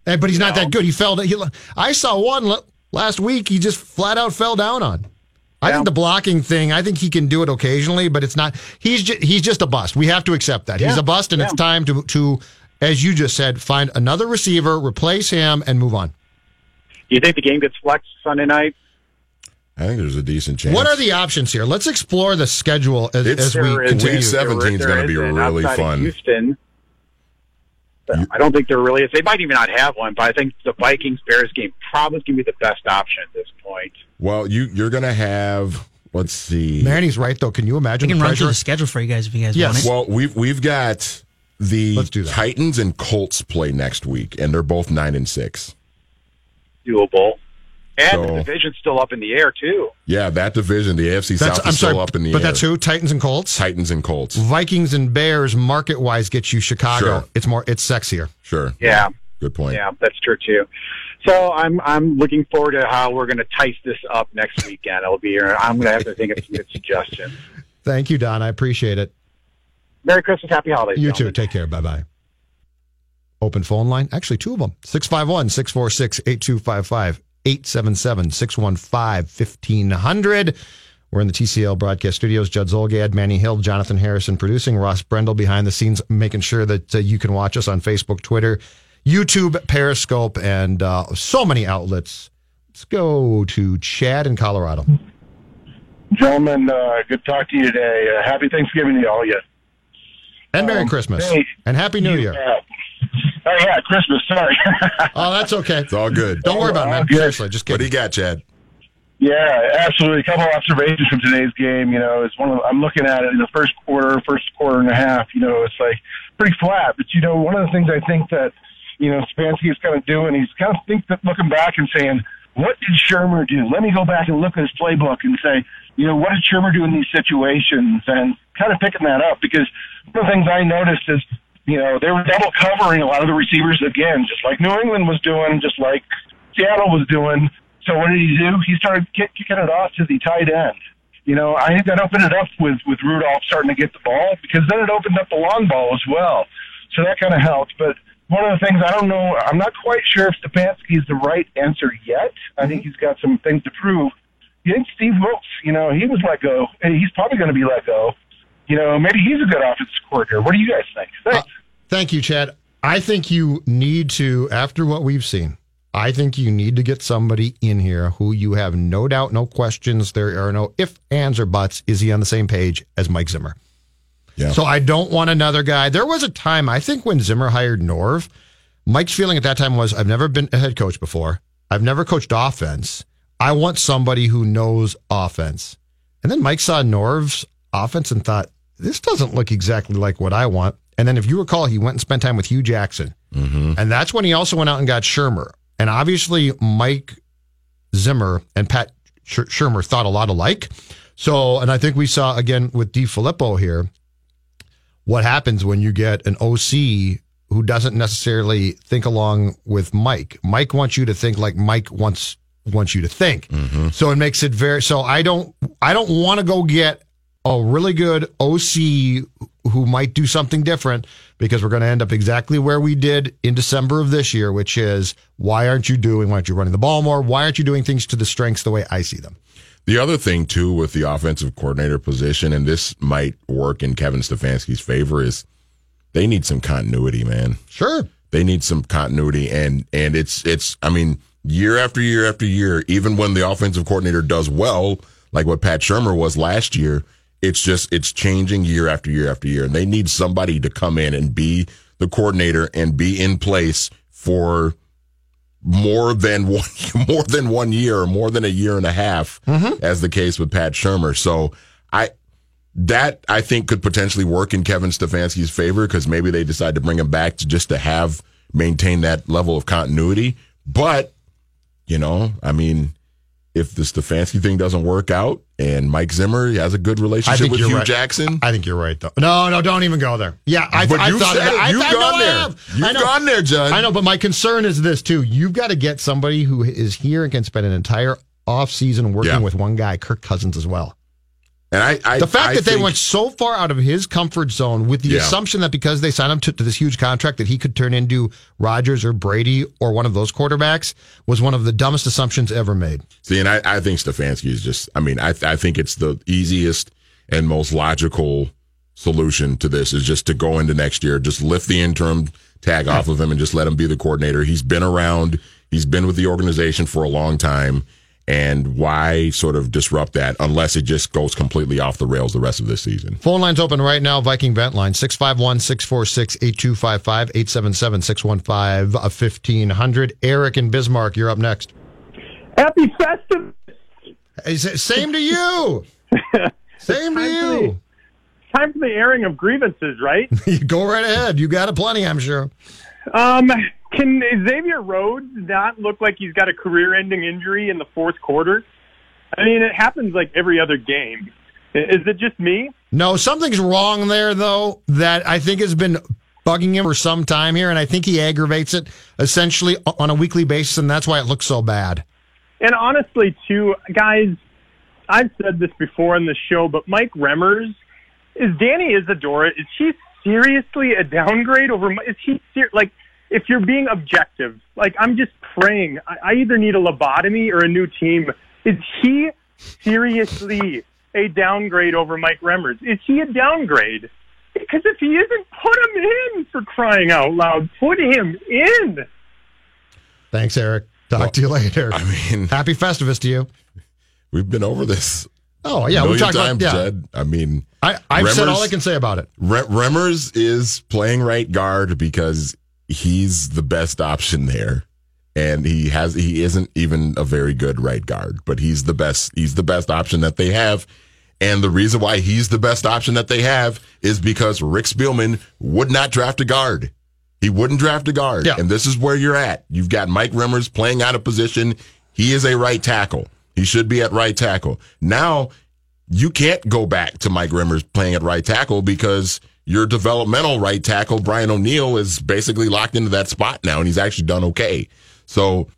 Eh, but he's not No. that good. He fell. He, I saw one l- last week. He just flat out fell down on. I Yeah. think the blocking thing. I think he can do it occasionally, but it's not. He's just, he's just a bust. We have to accept that he's a bust, and it's time to to, as you just said, find another receiver, replace him, and move on. Do you think the game gets flexed Sunday night? I think there's a decent chance. What are the options here? Let's explore the schedule as, It's- as we There is- continue. Week 17 is going to be really fun. Houston. I don't think there really is. They might even not have one, but I think the Vikings Bears game probably going to be the best option at this point. Well, you you're going to have. Let's see. Manny's right though. Can you imagine? I imagine can the run through the schedule for you guys if you guys Yes. want it. Well, we've we've got the Let's do that. Titans and Colts play next week, and they're both nine and six. Doable. And So- the division's still up in the air too. Yeah, that division, the AFC That's, South I'm is still up in the but air. But that's who Titans and Colts. Titans and Colts. Vikings and Bears market wise get you Chicago. Sure. It's more it's sexier. Sure. Yeah, Good point. yeah, that's true too. So I'm I'm looking forward to how we're going to tice this up next weekend. It'll be here. I'm going to have to think of some good suggestions. Thank you, Don. I appreciate it. Merry Christmas, Happy Holidays. You too. Take care. Bye bye. open phone line. Actually, two of them 651 646 8255 877 615 1500. We're in the TCL broadcast studios. Judd Zulgad, Manny Hill, Jonathan Harrison producing, Ross Brendel behind the scenes, making sure that uh, you can watch us on Facebook, Twitter, YouTube, Periscope, and uh, so many outlets. Let's go to Chad in Colorado. Gentlemen, uh, good talk to you today. Uh, happy Thanksgiving to all of you. And Merry Um, Christmas. hey, and Happy New Year. Oh, yeah, Christmas. Sorry. *laughs* oh, that's okay. It's all good. Don't worry about it, man. Good. Seriously, just kidding. What do you got, Chad? Yeah, absolutely. A couple of observations from today's game. You know, it's one of I'm looking at it in the first quarter, first quarter and a half. You know, it's like pretty flat. But you know, one of the things I think that you know Stefanski is kind of doing, he's kind of think that looking back and saying, what did Shurmur do? Let me go back and look at his playbook and say, you know, what did Shurmur do in these situations? And kind of picking that up because one of the things I noticed is, you know, they were double covering a lot of the receivers again, just like New England was doing, just like Seattle was doing. So what did he do? He started kick, kicking it off to the tight end. You know, I think that opened it up with with Rudolph starting to get the ball because then it opened up the long ball as well. So that kind of helped. But one of the things I don't know, I'm not quite sure if Stefanski is the right answer yet. I think mm-hmm. he's got some things to prove. You think Steve Wilks, you know, he was let go, and he's probably going to be let go. You know, maybe he's a good offensive coordinator. What do you guys think? Uh, Thanks. Thank you, Chad. I think you need to, after what we've seen, I think you need to get somebody in here who you have no doubt, no questions, there are no if, ands, or buts. Is he on the same page as Mike Zimmer? Yeah. So I don't want another guy. There was a time, I think, when Zimmer hired Norv, Mike's feeling at that time was I've never been a head coach before. I've never coached offense. I want somebody who knows offense. And then Mike saw Norv's offense and thought, this doesn't look exactly like what I want. And then if you recall, he went and spent time with Hue Jackson. Mm-hmm. And that's when he also went out and got Shurmur. And obviously, Mike Zimmer and Pat Sh- Shurmur thought a lot alike. So, and I think we saw again with DeFilippo here what happens when you get an OC who doesn't necessarily think along with Mike. Mike wants you to think like Mike wants wants you to think. Mm-hmm. So it makes it very so I don't I don't want to go get a really good OC who might do something different because we're going to end up exactly where we did in December of this year, which is why aren't you doing, why aren't you running the ball more? Why aren't you doing things to the strengths the way I see them? The other thing too with the offensive coordinator position, and this might work in Kevin Stefanski's favor, is they need some continuity, man. Sure. They need some continuity, and and it's it's. I mean, year after year after year, even when the offensive coordinator does well, like what Pat Shurmur was last year, it's just it's changing year after year after year, and they need somebody to come in and be the coordinator and be in place for more than *laughs* one more than one year or more than a year and a half, mm-hmm. as the case with Pat Shurmur. So I that I think could potentially work in Kevin Stefanski's favor because maybe they decide to bring him back to just to have maintain that level of continuity. But you know, I mean, if the Stefanski thing doesn't work out and Mike Zimmer has a good relationship with Hue right. Jackson, I think you're right, though. No, no, don't even go there. Yeah, I, But I you've thought said it. You've I gone I there. You've know. gone there, Judd. I know, but my concern is this too. You've got to get somebody who is here and can spend an entire off season working Yeah. with one guy, Kirk Cousins, as well. And I, I The fact I that they went so far out of his comfort zone with the Yeah. assumption that because they signed him to, to this huge contract that he could turn into Rodgers or Brady or one of those quarterbacks was one of the dumbest assumptions ever made. See, and I, I think Stefanski is just, I mean, I, I think it's the easiest and most logical solution to this is just to go into next year, just lift the interim tag off of him and just let him be the coordinator. He's been around, he's been with the organization for a long time. And why sort of disrupt that unless it just goes completely off the rails the rest of this season? Phone lines open right now. Viking Vent Line 651 646 8255 877 615 1500. Eric and Bismarck, you're up next. Happy festive. Same to you. *laughs* Same to you. Time for the airing of grievances, right? *laughs* Go right ahead. You got it plenty, I'm sure. Um, can Xavier Rhodes not look like he's got a career-ending injury in the fourth quarter? I mean, it happens like every other game. Is it just me? No, something's wrong there, though, that I think has been bugging him for some time here, and I think he aggravates it essentially on a weekly basis, and that's why it looks so bad. And honestly, too, guys, I've said this before on the show, but Mike Remmers is Danny Isidora. Is he seriously a downgrade over? Is he ser- like if you're being objective, like I'm just praying, I, I either need a lobotomy or a new team. Is he seriously a downgrade over Mike Remmers? Is he a downgrade? Because if he isn't, put him in for crying out loud. Put him in. Thanks, Eric. Talk to you later. I mean, happy Festivus to you. We've been over this. Oh yeah, we million talked times, about yeah. Jed. I mean, I I've said all I can say about it. Re- Remmers is playing right guard because he's the best option there, and he has he isn't even a very good right guard, but he's the best. He's the best option that they have, and the reason why he's the best option that they have is because Rick Spielman would not draft a guard. He wouldn't draft a guard, Yeah. and this is where you're at. You've got Mike Remmers playing out of position. He is a right tackle. He should be at right tackle. Now you can't go back to Mike Remmers playing at right tackle because your developmental right tackle, Brian O'Neill, is basically locked into that spot now, and he's actually done okay. So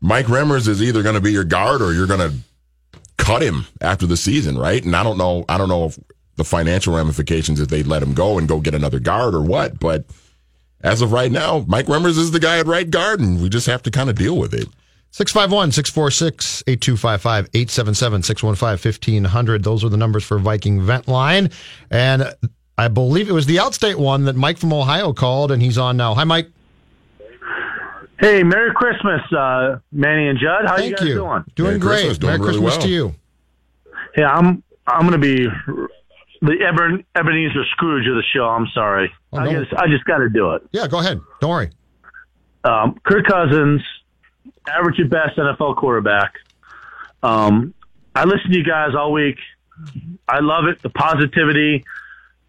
Mike Remmers is either going to be your guard or you're going to cut him after the season, right? And I don't know, I don't know if the financial ramifications if they let him go and go get another guard or what, but as of right now, Mike Remmers is the guy at right guard, and we just have to kind of deal with it. 651 646 8255 877 615 1500. Those are the numbers for Viking Vent Line. And I believe it was the outstate one that Mike from Ohio called, and he's on now. Hi, Mike. Hey, Merry Christmas, uh, Manny and Judd. How Thank you guys you. doing? Doing great. Merry Christmas to you. Yeah, I'm. I'm going to be the Eben, Ebenezer Scrooge of the show. I'm sorry. Oh, I no. just, I just got to do it. Yeah, go ahead. Don't worry. Um, Kirk Cousins, average at best NFL quarterback. Um, I listen to you guys all week. I love it. The positivity.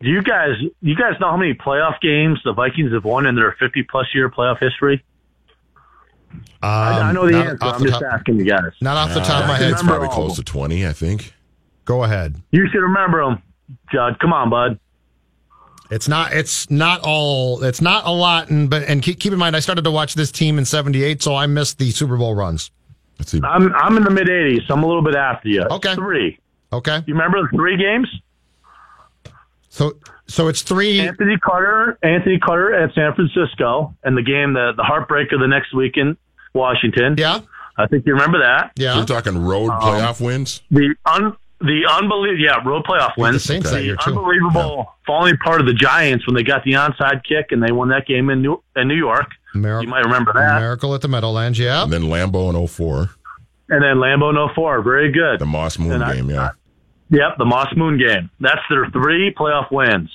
Do you guys, you guys know how many playoff games the Vikings have won in their 50 plus year playoff history? I, I know the Um, answer. I'm the just top- asking you guys. Not off the top of my head. It's Probably close to 20, I think. Go ahead. You should remember them, Judd. Come on, bud. It's not. It's not all. It's not a lot. And but and keep, keep in mind, I started to watch this team in '78, so I missed the Super Bowl runs. I'm I'm in the mid 80s, so I'm a little bit after you. Okay. Three. Okay. You remember the three games? So so it's three. Anthony Carter, Anthony Carter at San Francisco, and the game, the the heartbreaker the next week in Washington. Yeah. I think you remember that. Yeah, you're talking road Um, playoff wins? The un the unbelievable yeah road playoff With the wins. Saints that year, too. unbelievable falling part of the Giants when they got the onside kick and they won that game in New in New York. Miracle, You might remember that. Miracle at the Meadowlands. Yeah. And then Lambeau in 04. And then Lambeau no four, very good. The Moss Moon And I- game, yeah. Yep, the Moss Moon game. That's their three playoff wins.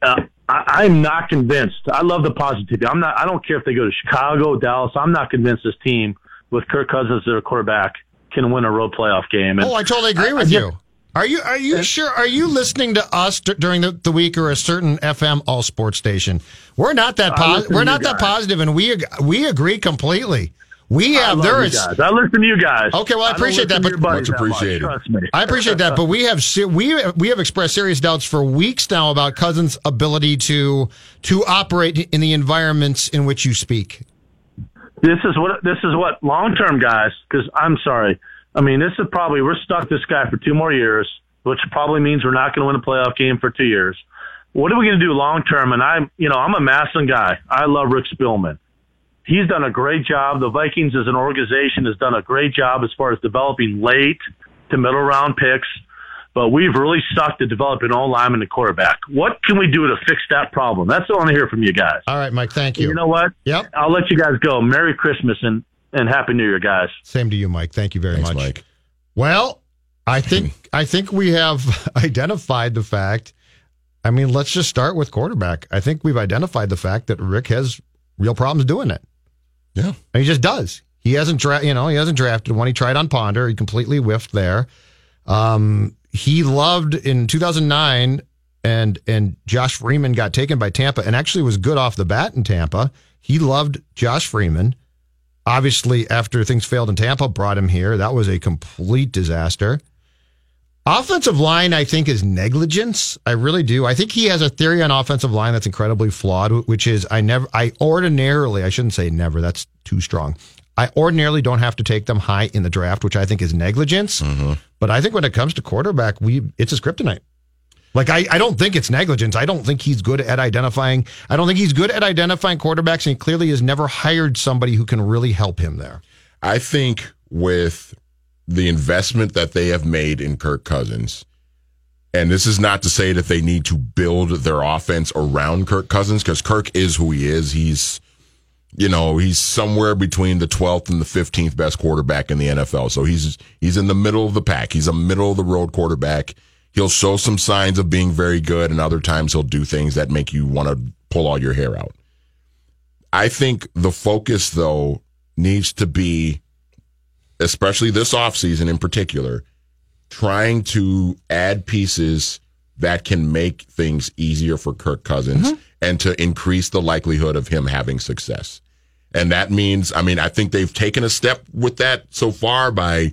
Uh, I, I'm not convinced. I love the positivity. I'm not. I don't care if they go to Chicago, Dallas. I'm not convinced this team with Kirk Cousins as their quarterback can win a road playoff game. And Oh, I totally agree with I you. Are you are you sure? Are you listening to us d- during the, the week or a certain FM all sports station? We're not that I positive. listen to We're not that positive, and we ag- we agree completely. We have there guys. I listen to you guys. Okay, well, I don't appreciate that, but- Much that much, appreciated. Trust me. I appreciate that, but we have we we have expressed serious doubts for weeks now about Cousins' ability to to operate in the environments in which you speak. This is what this is what long term guys. Because I'm sorry. I mean, this is probably we're stuck this guy for two more years, which probably means we're not going to win a playoff game for two years. What are we going to do long term? And I'm, you know, I'm a Maslin guy. I love Rick Spielman. He's done a great job. The Vikings as an organization has done a great job as far as developing late to middle round picks. But we've really sucked at developing all lineman and quarterback. What can we do to fix that problem? That's what I want to hear from you guys. All right, Mike. Thank you. You know what? Yep. I'll let you guys go. Merry Christmas and, and Happy New Year, guys. Same to you, Mike. Thank you very Thanks, much. Mike. Well, I think I think we have *laughs* identified the fact. I mean, let's just start with quarterback. I think we've identified the fact that Rick has real problems doing it. Yeah. And he just does. He hasn't dra- you know, he hasn't drafted one. He tried on Ponder, he completely whiffed there. Um, he loved in 2009 and and Josh Freeman got taken by Tampa and actually was good off the bat in Tampa. He loved Josh Freeman. Obviously, after things failed in Tampa, brought him here. That was a complete disaster. Offensive line, I think, is negligence. I really do. I think he has a theory on offensive line that's incredibly flawed, which is I never, I ordinarily, I shouldn't say never, that's too strong. I ordinarily don't have to take them high in the draft, which I think is negligence. Mm-hmm. But I think when it comes to quarterback, we it's his kryptonite. Like I, I don't think it's negligence. I don't think he's good at identifying. I don't think he's good at identifying quarterbacks, and he clearly has never hired somebody who can really help him there. I think with the investment that they have made in Kirk Cousins, and this is not to say that they need to build their offense around Kirk Cousins because Kirk is who he is. He's, you know, he's somewhere between the 12th and the 15th best quarterback in the NFL. So he's he's in the middle of the pack. He's a middle of the road quarterback. He'll show some signs of being very good, and other times he'll do things that make you want to pull all your hair out. I think the focus, though, needs to be, especially this offseason in particular, trying to add pieces that can make things easier for Kirk Cousins Mm-hmm. and to increase the likelihood of him having success. And that means, I mean, I think they've taken a step with that so far by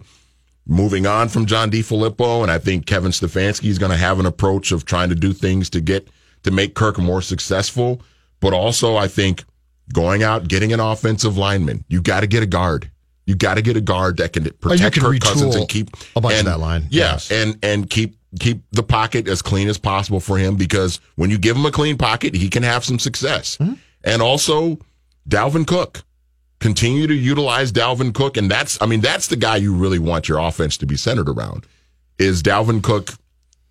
moving on from John DeFilippo. And I think Kevin Stefanski is going to have an approach of trying to do things to get, to make Kirk more successful. But also, I think going out, getting an offensive lineman, you got to get a guard. You got to get a guard that can protect Kirk Cousins and keep a bunch of that line. Yeah, Yes. and and keep keep the pocket as clean as possible for him because when you give him a clean pocket, he can have some success. Mm-hmm. And also, Dalvin Cook. Continue to utilize Dalvin Cook, and that's I mean that's the guy you really want your offense to be centered around. Is Dalvin Cook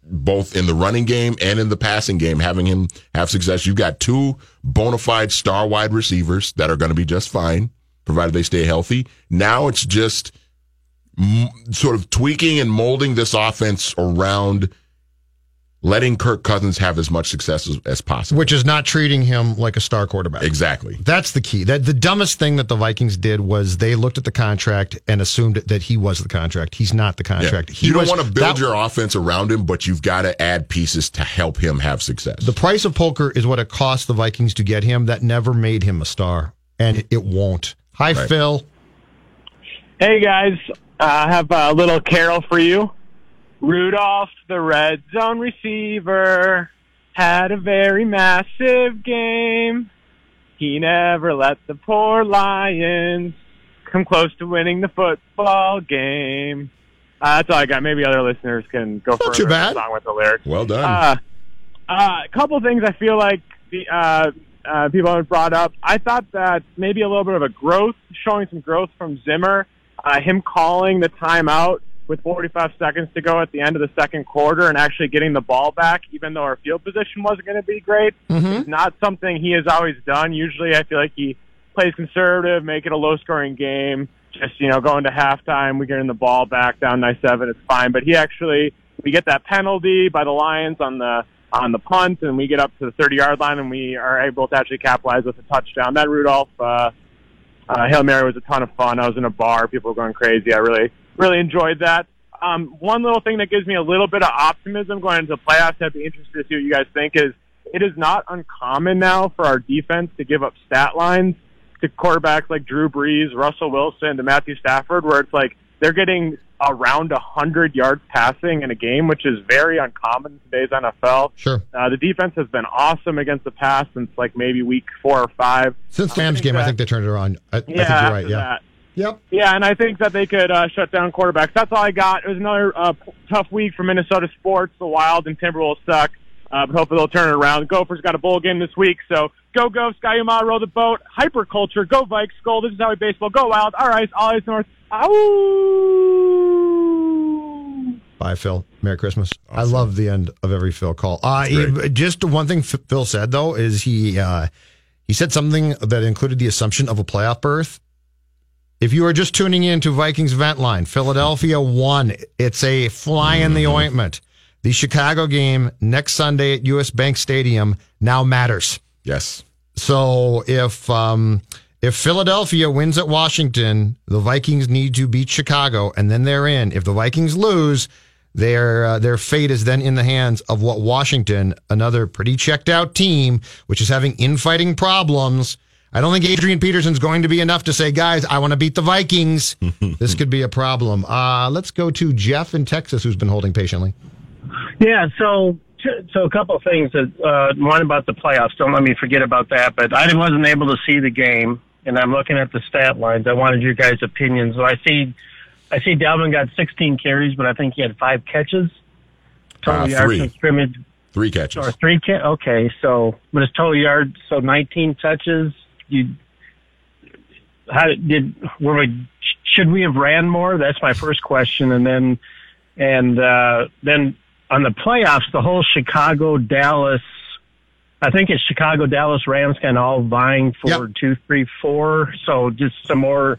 both in the running game and in the passing game, having him have success? You've got two bona fide star wide receivers that are going to be just fine, provided they stay healthy. Now it's just m- sort of tweaking and molding this offense around letting Kirk Cousins have as much success as, as possible. Which is not treating him like a star quarterback. Exactly. That's the key. That the dumbest thing that the Vikings did was they looked at the contract and assumed that he was the contract. He's not the contract. Yeah. He you don't want to build that- your offense around him, but you've got to add pieces to help him have success. The price of poker is what it cost the Vikings to get him. That never made him a star, and it won't. Hi, Right. Phil. Hey guys, uh, I have a little carol for you. Rudolph, the red zone receiver, had a very massive game. He never let the poor Lions come close to winning the football game. Uh, that's all I got. Maybe other listeners can go for too a bad. song with the lyrics. Well done. Uh, uh, a couple things I feel like the uh, people have brought up. I thought that maybe a little bit of a growth, showing some growth from Zimmer. Uh, him calling the timeout with 45 seconds to go at the end of the second quarter and actually getting the ball back, even though our field position wasn't going to be great, is not something he has always done. Usually, I feel like he plays conservative, make it a low-scoring game. Just you know, going to halftime, we getting the ball back down nine seven, it's fine. But he actually, we get that penalty by the Lions on the on the punt, and we get up to the 30 yard line, and we are able to actually capitalize with a touchdown. That Rudolph uh, uh, Hail Mary was a ton of fun. I was in a bar, people were going crazy. I really, really enjoyed that. Um, one little thing that gives me a little bit of optimism going into the playoffs, I'd be interested to see what you guys think, is it is not uncommon now for our defense to give up stat lines to quarterbacks like Drew Brees, Russell Wilson, to Matthew Stafford, where it's like they're getting around a hundred yards passing in a game, which is very uncommon in today's NFL. Sure. Uh, the defense has been awesome against the pass since like maybe week four or five. Since Rams game, I think they turned it around. I, I think yeah, you're right. Yeah. that. Yep. Yeah, and I think that they could uh, shut down quarterbacks. That's all I got. It was another uh, tough week for Minnesota sports. The Wild and Timberwolves suck, uh, but hopefully they'll turn it around. Gophers got a bowl game this week, so go go Ski-U-Mah, row the boat. Hyperculture, go Vikes, Skol. This is how we baseball. Go Wild. All right, all eyes north. Ow! Bye, Phil. Merry Christmas. I love the end of every Phil call. Uh, he- just one thing Phil said though is he uh, he said something that included the assumption of a playoff berth. If you are just tuning in to Vikings vent line, Philadelphia won. It's a fly in the ointment. The Chicago game next Sunday at US Bank Stadium now matters. Yes. So if um, if Philadelphia wins at Washington, the Vikings need to beat Chicago, and then they're in. If the Vikings lose, their uh, their fate is then in the hands of what Washington, another pretty checked out team, which is having infighting problems. I don't think Adrian Peterson's going to be enough to say, guys, I want to beat the Vikings. *laughs* this could be a problem. Uh, let's go to Jeff in Texas, who's been holding patiently. Yeah, so so a couple of things. That, uh, one about the playoffs. Don't let me forget about that. But I wasn't able to see the game, and I'm looking at the stat lines. I wanted your guys' opinions. So I see, I see Dalvin got 16 carries, but I think he had five catches. Total Uh, yards scrimmage. Three catches. Or three ca- Okay, so but his total yards, so 19 touches. You how did were we? Should we have ran more? That's my first question, and then and uh, then on the playoffs, the whole Chicago Dallas. I think it's Chicago Dallas Rams kind of all vying for two, three, four. So just some more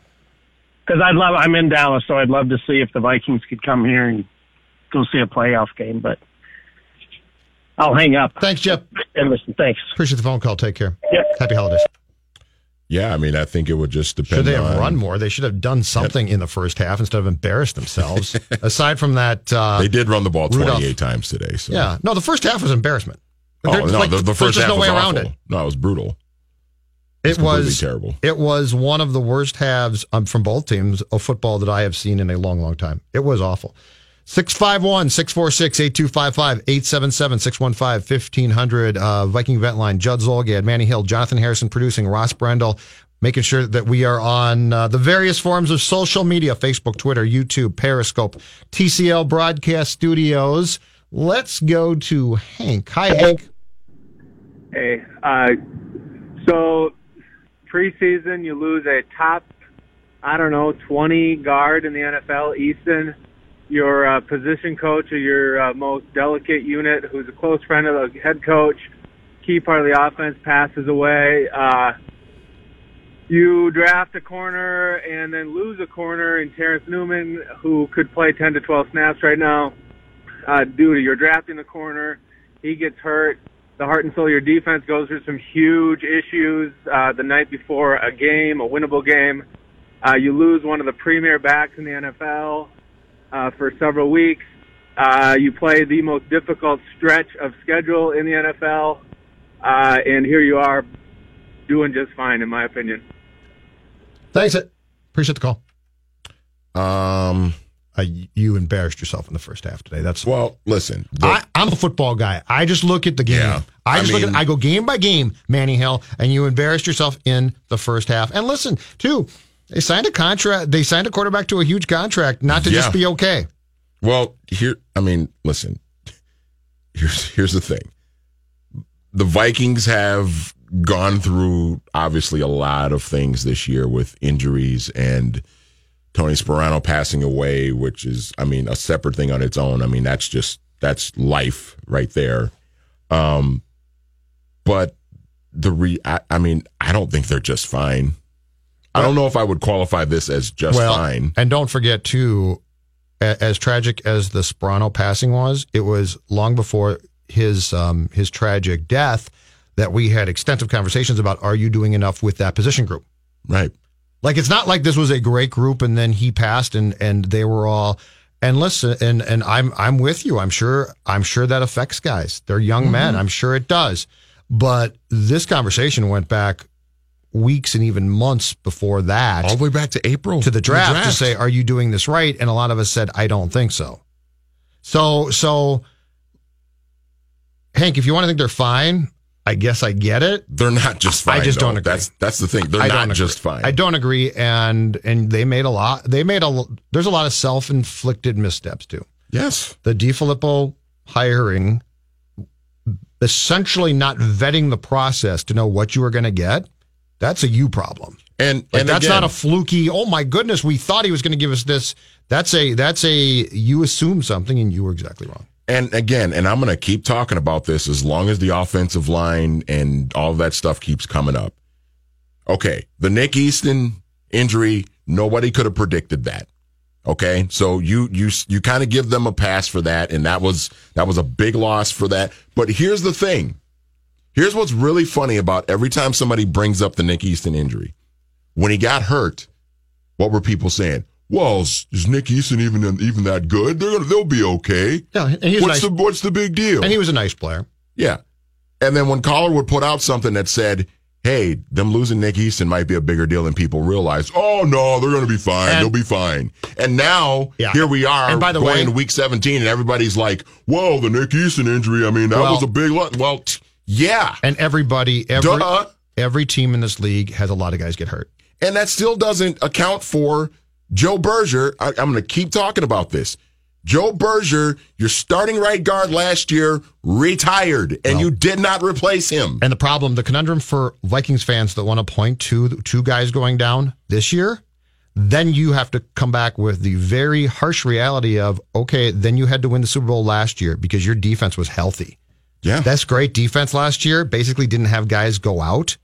because I'd love. I'm in Dallas, so I'd love to see if the Vikings could come here and go see a playoff game. But I'll hang up. Thanks, Jeff. And listen, thanks. Appreciate the phone call. Take care. Yep. Happy holidays. Yeah, I mean, I think it would just depend. Should they have on, run more? They should have done something in the first half instead of embarrassed themselves. *laughs* Aside from that, uh, They did run the ball Rudolph- 28 times today. So Yeah, no, the first half was embarrassment. Oh, no, like, the, the first half no was way around awful. it. No, it was brutal. It completely was terrible. It was one of the worst halves um, from both teams of football that I have seen in a long, long time. It was awful. 651 646 8255 877 615 1500. uh, Viking Vent Line, Judd Zulgad, Manny Hill, Jonathan Harrison producing, Ross Brendel, making sure that we are on uh, the various forms of social media Facebook, Twitter, YouTube, Periscope, TCL Broadcast Studios. Let's go to Hank. Hi, Hank. Hey, uh, so preseason you lose a top, I don't know, 20 guard in the NFL, Easton. Your uh, position coach or your uh, most delicate unit, who's a close friend of the head coach, key part of the offense, passes away. Uh, you draft a corner and then lose a corner in Terrence Newman, who could play 10 to 12 snaps right now. Uh, due to your drafting the corner, he gets hurt the heart and soul of your defense goes through some huge issues uh, the night before a game, a winnable game. Uh, you lose one of the premier backs in the NFL uh, for several weeks. Uh, you play the most difficult stretch of schedule in the NFL, uh, and here you are doing just fine, in my opinion. Thanks. Appreciate the call. Um, uh, you embarrassed yourself in the first half today. That's well. Listen, I, I'm a football guy. I just look at the game. Yeah, I I just look at. I go game by game, Manny Hill, and you embarrassed yourself in the first half. And listen, too, they signed a contract. They signed a quarterback to a huge contract, not to just be okay. Well, here, I mean, listen. *laughs* Here's here's the thing. The Vikings have gone through obviously a lot of things this year with injuries and Tony Sparano passing away, which is, I mean, a separate thing on its own. I mean, that's just that's life right there. Um, but the re, I, I mean, I don't think they're just fine. I don't know if I would qualify this as just well, fine. and don't forget too, as tragic as the Sparano passing was, it was long before his um, his tragic death that we had extensive conversations about. Are you doing enough with that position group? Right. Like it's not like this was a great group and then he passed and and they were all and listen and and I'm I'm with you. I'm sure I'm sure that affects guys. They're young men. I'm sure it does. But this conversation went back weeks and even months before that. All the way back to April to the draft, to draft. say, are you doing this right? And a lot of us said, I don't think so. So so Hank, if you want to think they're fine, I guess I get it. They're not just fine. I just though. don't agree. That's that's the thing. They're I not just fine. I don't agree, and and they made a lot. They made a. There's a lot of self inflicted missteps too. Yes, the DeFilippo hiring, essentially not vetting the process to know what you were going to get. That's a you problem, and like, and that's again- not a fluky. Oh my goodness, we thought he was going to give us this. That's a that's a you assume something and you were exactly wrong. And again, and I'm going to keep talking about this as long as the offensive line and all that stuff keeps coming up. Okay, the Nick Easton injury, nobody could have predicted that. Okay, so you you you kind of give them a pass for that, and that was that was a big loss for that. But here's the thing. Here's what's really funny about every time somebody brings up the Nick Easton injury. When he got hurt, what were people saying? Well, is, is Nick Easton even even that good? They're gonna, they'll be okay. Yeah, and he was what's nice. the what's the big deal? And he was a nice player. Yeah. And then when Collar would put out something that said, hey, them losing Nick Easton might be a bigger deal than people realize. Oh, no, they're going to be fine. And- They'll be fine. And now, Yeah. here we are And by the going way- into week 17, and everybody's like, whoa, the Nick Easton injury, I mean, that Well- was a big lot. Well, t- yeah. And everybody, every Duh. every team in this league has a lot of guys get hurt. And that still doesn't account for Joe Berger. I, I'm going to keep talking about this. Joe Berger, your starting right guard last year, retired, and you did not replace him. And the problem, the conundrum for Vikings fans that want to point to two guys going down this year, then you have to come back with the very harsh reality of, okay, then you had to win the Super Bowl last year because your defense was healthy. Yeah. That's great defense last year. Basically didn't have guys go out.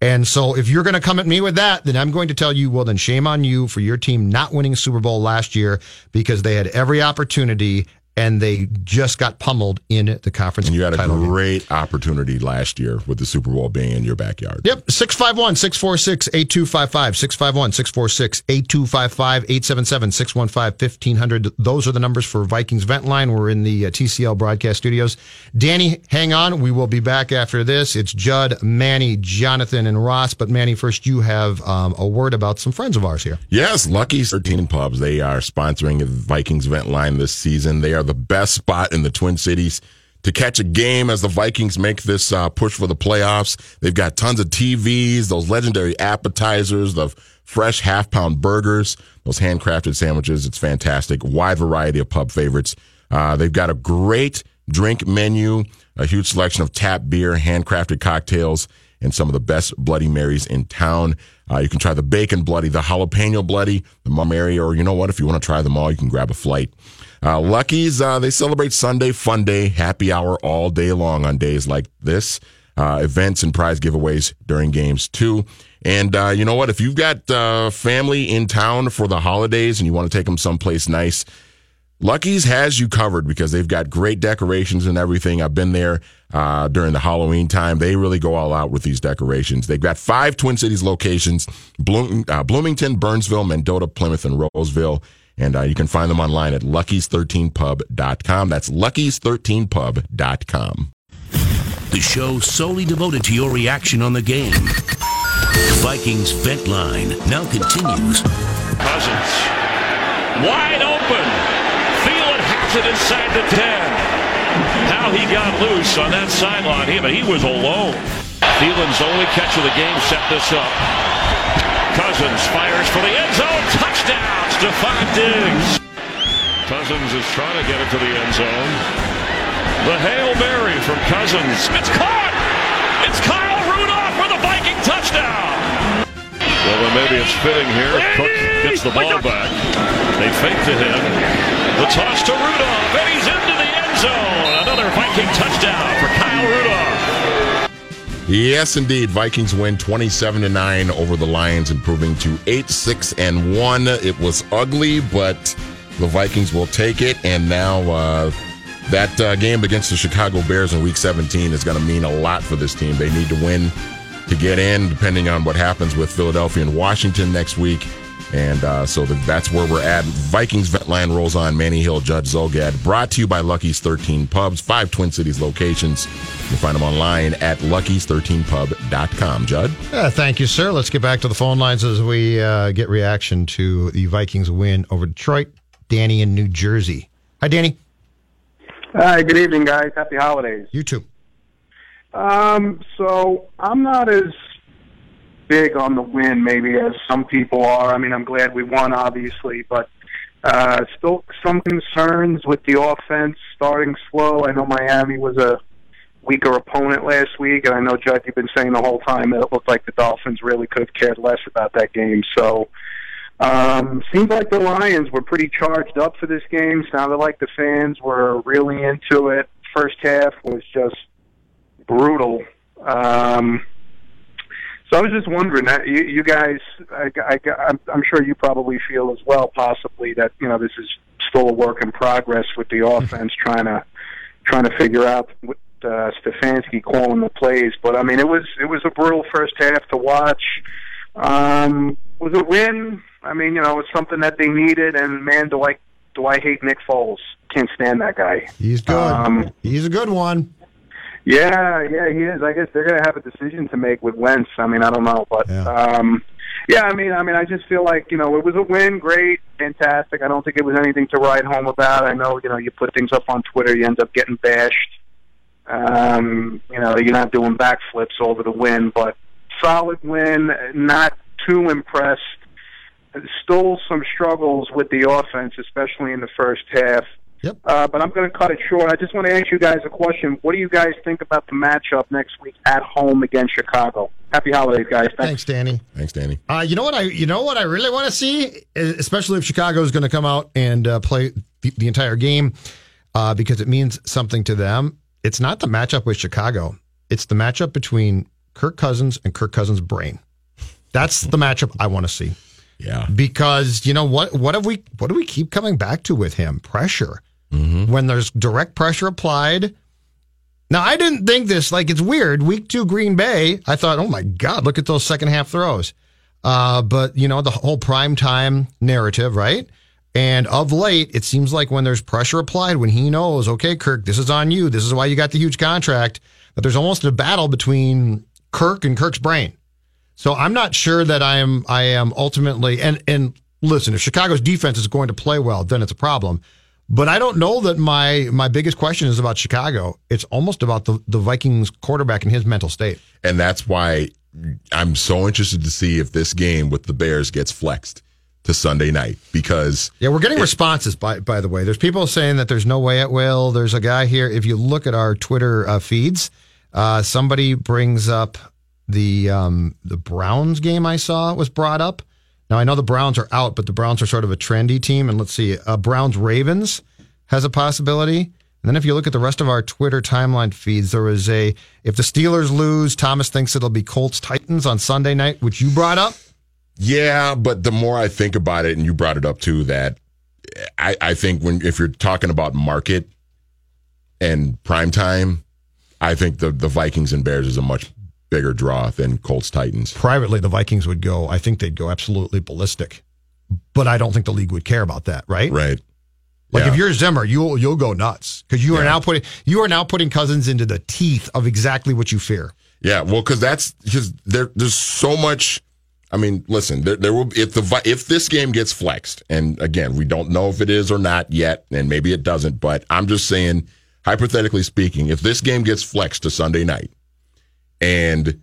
And so if you're going to come at me with that, then I'm going to tell you, well, then shame on you for your team not winning Super Bowl last year because they had every opportunity and they just got pummeled in the conference. And you had a title game. great opportunity last year with the Super Bowl being in your backyard. Yep, 651 646 8255. 651 646 8255 877 615 1500. Those are the numbers for Vikings Vent Line. We're in the uh, TCL broadcast studios. Danny, hang on. We will be back after this. It's Judd, Manny, Jonathan, and Ross. But Manny, first, you have um, a word about some friends of ours here. Yes, Lucky's 13 Pubs. They are sponsoring Vikings Vent Line this season. They are the best spot in the Twin Cities to catch a game as the Vikings make this uh, push for the playoffs. They've got tons of TVs, those legendary appetizers, the fresh half pound burgers, those handcrafted sandwiches. It's fantastic. Wide variety of pub favorites. Uh, they've got a great drink menu, a huge selection of tap beer, handcrafted cocktails, and some of the best Bloody Marys in town. Uh, you can try the bacon bloody, the jalapeno bloody, the Mum or you know what? If you want to try them all, you can grab a flight. Uh, Lucky's, uh, they celebrate Sunday Fun Day, happy hour all day long on days like this. Uh, events and prize giveaways during games too. And uh, you know what? If you've got uh, family in town for the holidays and you want to take them someplace nice, Lucky's has you covered because they've got great decorations and everything. I've been there uh, during the Halloween time. They really go all out with these decorations. They've got five Twin Cities locations Bloom, uh, Bloomington, Burnsville, Mendota, Plymouth, and Roseville. And uh, you can find them online at lucky's13pub.com. That's lucky's13pub.com. The show solely devoted to your reaction on the game. Vikings Vent Line now continues. Cousins. Wide open. Thielen has it inside the 10. How he got loose on that sideline. He, but he was alone. Thielen's only catch of the game set this up. Cousins fires for the end zone. Touchdown, Stefon Diggs. Cousins is trying to get it to the end zone. The Hail Mary from Cousins. It's caught! It's Kyle Rudolph for the Viking touchdown! Well, then maybe it's fitting here. Cook gets the ball back. They fake to him. The toss to Rudolph, and he's into the end zone. Another Viking touchdown for Kyle Rudolph. Yes, indeed. Vikings win 27 to 9 over the Lions, improving to 8 6 and 1. It was ugly, but the Vikings will take it. And now uh, that uh, game against the Chicago Bears in week 17 is going to mean a lot for this team. They need to win to get in, depending on what happens with Philadelphia and Washington next week. And uh, so that's where we're at. Vikings Vent Line rolls on Manny Hill, Judd Zulgad. Brought to you by Lucky's 13 Pubs, five Twin Cities locations. You can find them online at lucky's13pub.com. Judd? Yeah, thank you, sir. Let's get back to the phone lines as we uh, get reaction to the Vikings win over Detroit. Danny in New Jersey. Hi, Danny. Hi, good evening, guys. Happy holidays. You too. Um, so I'm not as big on the win, maybe as some people are. I mean, I'm glad we won, obviously, but uh, still some concerns with the offense starting slow. I know Miami was a weaker opponent last week, and I know Judd, you've been saying the whole time that it looked like the Dolphins really could have cared less about that game. So. Um, seems like the Lions were pretty charged up for this game. Sounded like the fans were really into it. First half was just brutal. Um, so I was just wondering, you, you guys, I, I, I'm, I'm sure you probably feel as well, possibly that you know this is still a work in progress with the offense trying to trying to figure out what uh, Stefanski calling the plays. But I mean, it was it was a brutal first half to watch. Um, was a win. I mean, you know, it's something that they needed. And man, do I do I hate Nick Foles? Can't stand that guy. He's good. Um, He's a good one. Yeah, yeah, he is. I guess they're going to have a decision to make with Wentz. I mean, I don't know, but um yeah, I mean, I mean, I just feel like you know it was a win, great, fantastic. I don't think it was anything to write home about. I know, you know, you put things up on Twitter, you end up getting bashed. Um, you know, you're not doing backflips over the win, but solid win. Not too impressed still some struggles with the offense, especially in the first half. Yep. Uh, but I'm going to cut it short. I just want to ask you guys a question. What do you guys think about the matchup next week at home against Chicago? Happy holidays, guys. Thanks, Thanks Danny. Thanks, Danny. Uh, you know what I you know what I really want to see, especially if Chicago is going to come out and uh, play the, the entire game uh, because it means something to them. It's not the matchup with Chicago; it's the matchup between Kirk Cousins and Kirk Cousins' brain. That's the matchup I want to see. Yeah, because you know what? What have we? What do we keep coming back to with him? Pressure. When there's direct pressure applied. Now I didn't think this like it's weird. Week two, Green Bay. I thought, oh my god, look at those second half throws. Uh, but you know the whole prime time narrative, right? And of late, it seems like when there's pressure applied, when he knows, okay, Kirk, this is on you. This is why you got the huge contract. That there's almost a battle between Kirk and Kirk's brain. So I'm not sure that I am I am ultimately and and listen, if Chicago's defense is going to play well, then it's a problem. But I don't know that my my biggest question is about Chicago. It's almost about the, the Vikings quarterback and his mental state. And that's why I'm so interested to see if this game with the Bears gets flexed to Sunday night because Yeah, we're getting responses by by the way. There's people saying that there's no way it will. There's a guy here. If you look at our Twitter uh, feeds, uh, somebody brings up the um, the Browns game I saw was brought up. Now I know the Browns are out, but the Browns are sort of a trendy team. And let's see, uh, Browns Ravens has a possibility. And then if you look at the rest of our Twitter timeline feeds, there is a if the Steelers lose, Thomas thinks it'll be Colts Titans on Sunday night, which you brought up. Yeah, but the more I think about it, and you brought it up too, that I, I think when if you're talking about market and prime time, I think the the Vikings and Bears is a much bigger draw than Colts Titans. Privately, the Vikings would go. I think they'd go absolutely ballistic, but I don't think the league would care about that. Right? Right. Like Yeah. if you're Zimmer, you'll you'll go nuts because you are now putting you are now putting Cousins into the teeth of exactly what you fear. Yeah, well, because that's because there there's so much. I mean, listen, there, there will if the Vi- if this game gets flexed, and again, we don't know if it is or not yet, and maybe it doesn't. But I'm just saying, hypothetically speaking, if this game gets flexed to Sunday night, and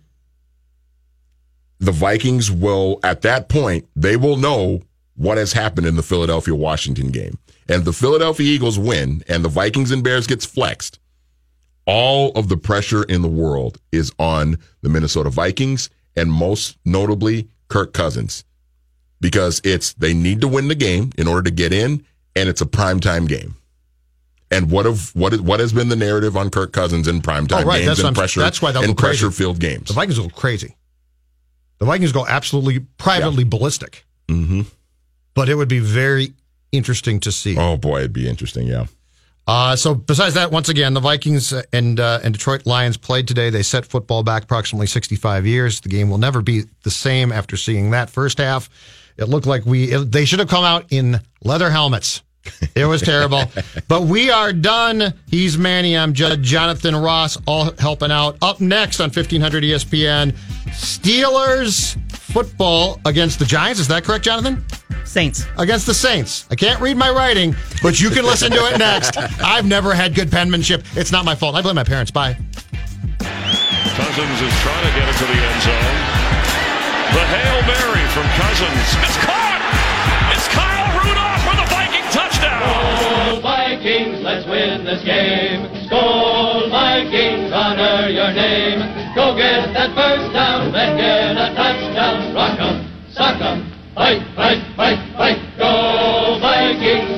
the Vikings will at that point they will know what has happened in the Philadelphia Washington game, and the Philadelphia Eagles win, and the Vikings and Bears gets flexed. All of the pressure in the world is on the Minnesota Vikings and most notably Kirk Cousins. Because it's they need to win the game in order to get in and it's a primetime game. And what have what is, what has been the narrative on Kirk Cousins in primetime Oh, right. games That's and pressure that's why and pressure filled games? The Vikings go crazy. The Vikings go absolutely privately ballistic. Mm-hmm. But it would be very interesting to see. Oh boy, it'd be interesting. Yeah. Uh, so besides that, once again, the Vikings and uh, and Detroit Lions played today. They set football back approximately 65 years. The game will never be the same after seeing that first half. It looked like we it, they should have come out in leather helmets. It was terrible. but we are done. He's Manny. I'm Judd Jonathan Ross, all helping out. Up next on 1500 ESPN, Steelers football against the Giants. Is that correct, Jonathan? Saints. Against the Saints. I can't read my writing, but you can listen to it next. I've never had good penmanship. It's not my fault. I blame my parents. Bye. Cousins is trying to get it to the end zone. The Hail Mary from Cousins. It's caught! Vikings, let's win this game. Goal, Vikings, honor your name. Go get that first down, then get a touchdown. Rock 'em, sock 'em, fight, fight, fight, fight. Go Vikings!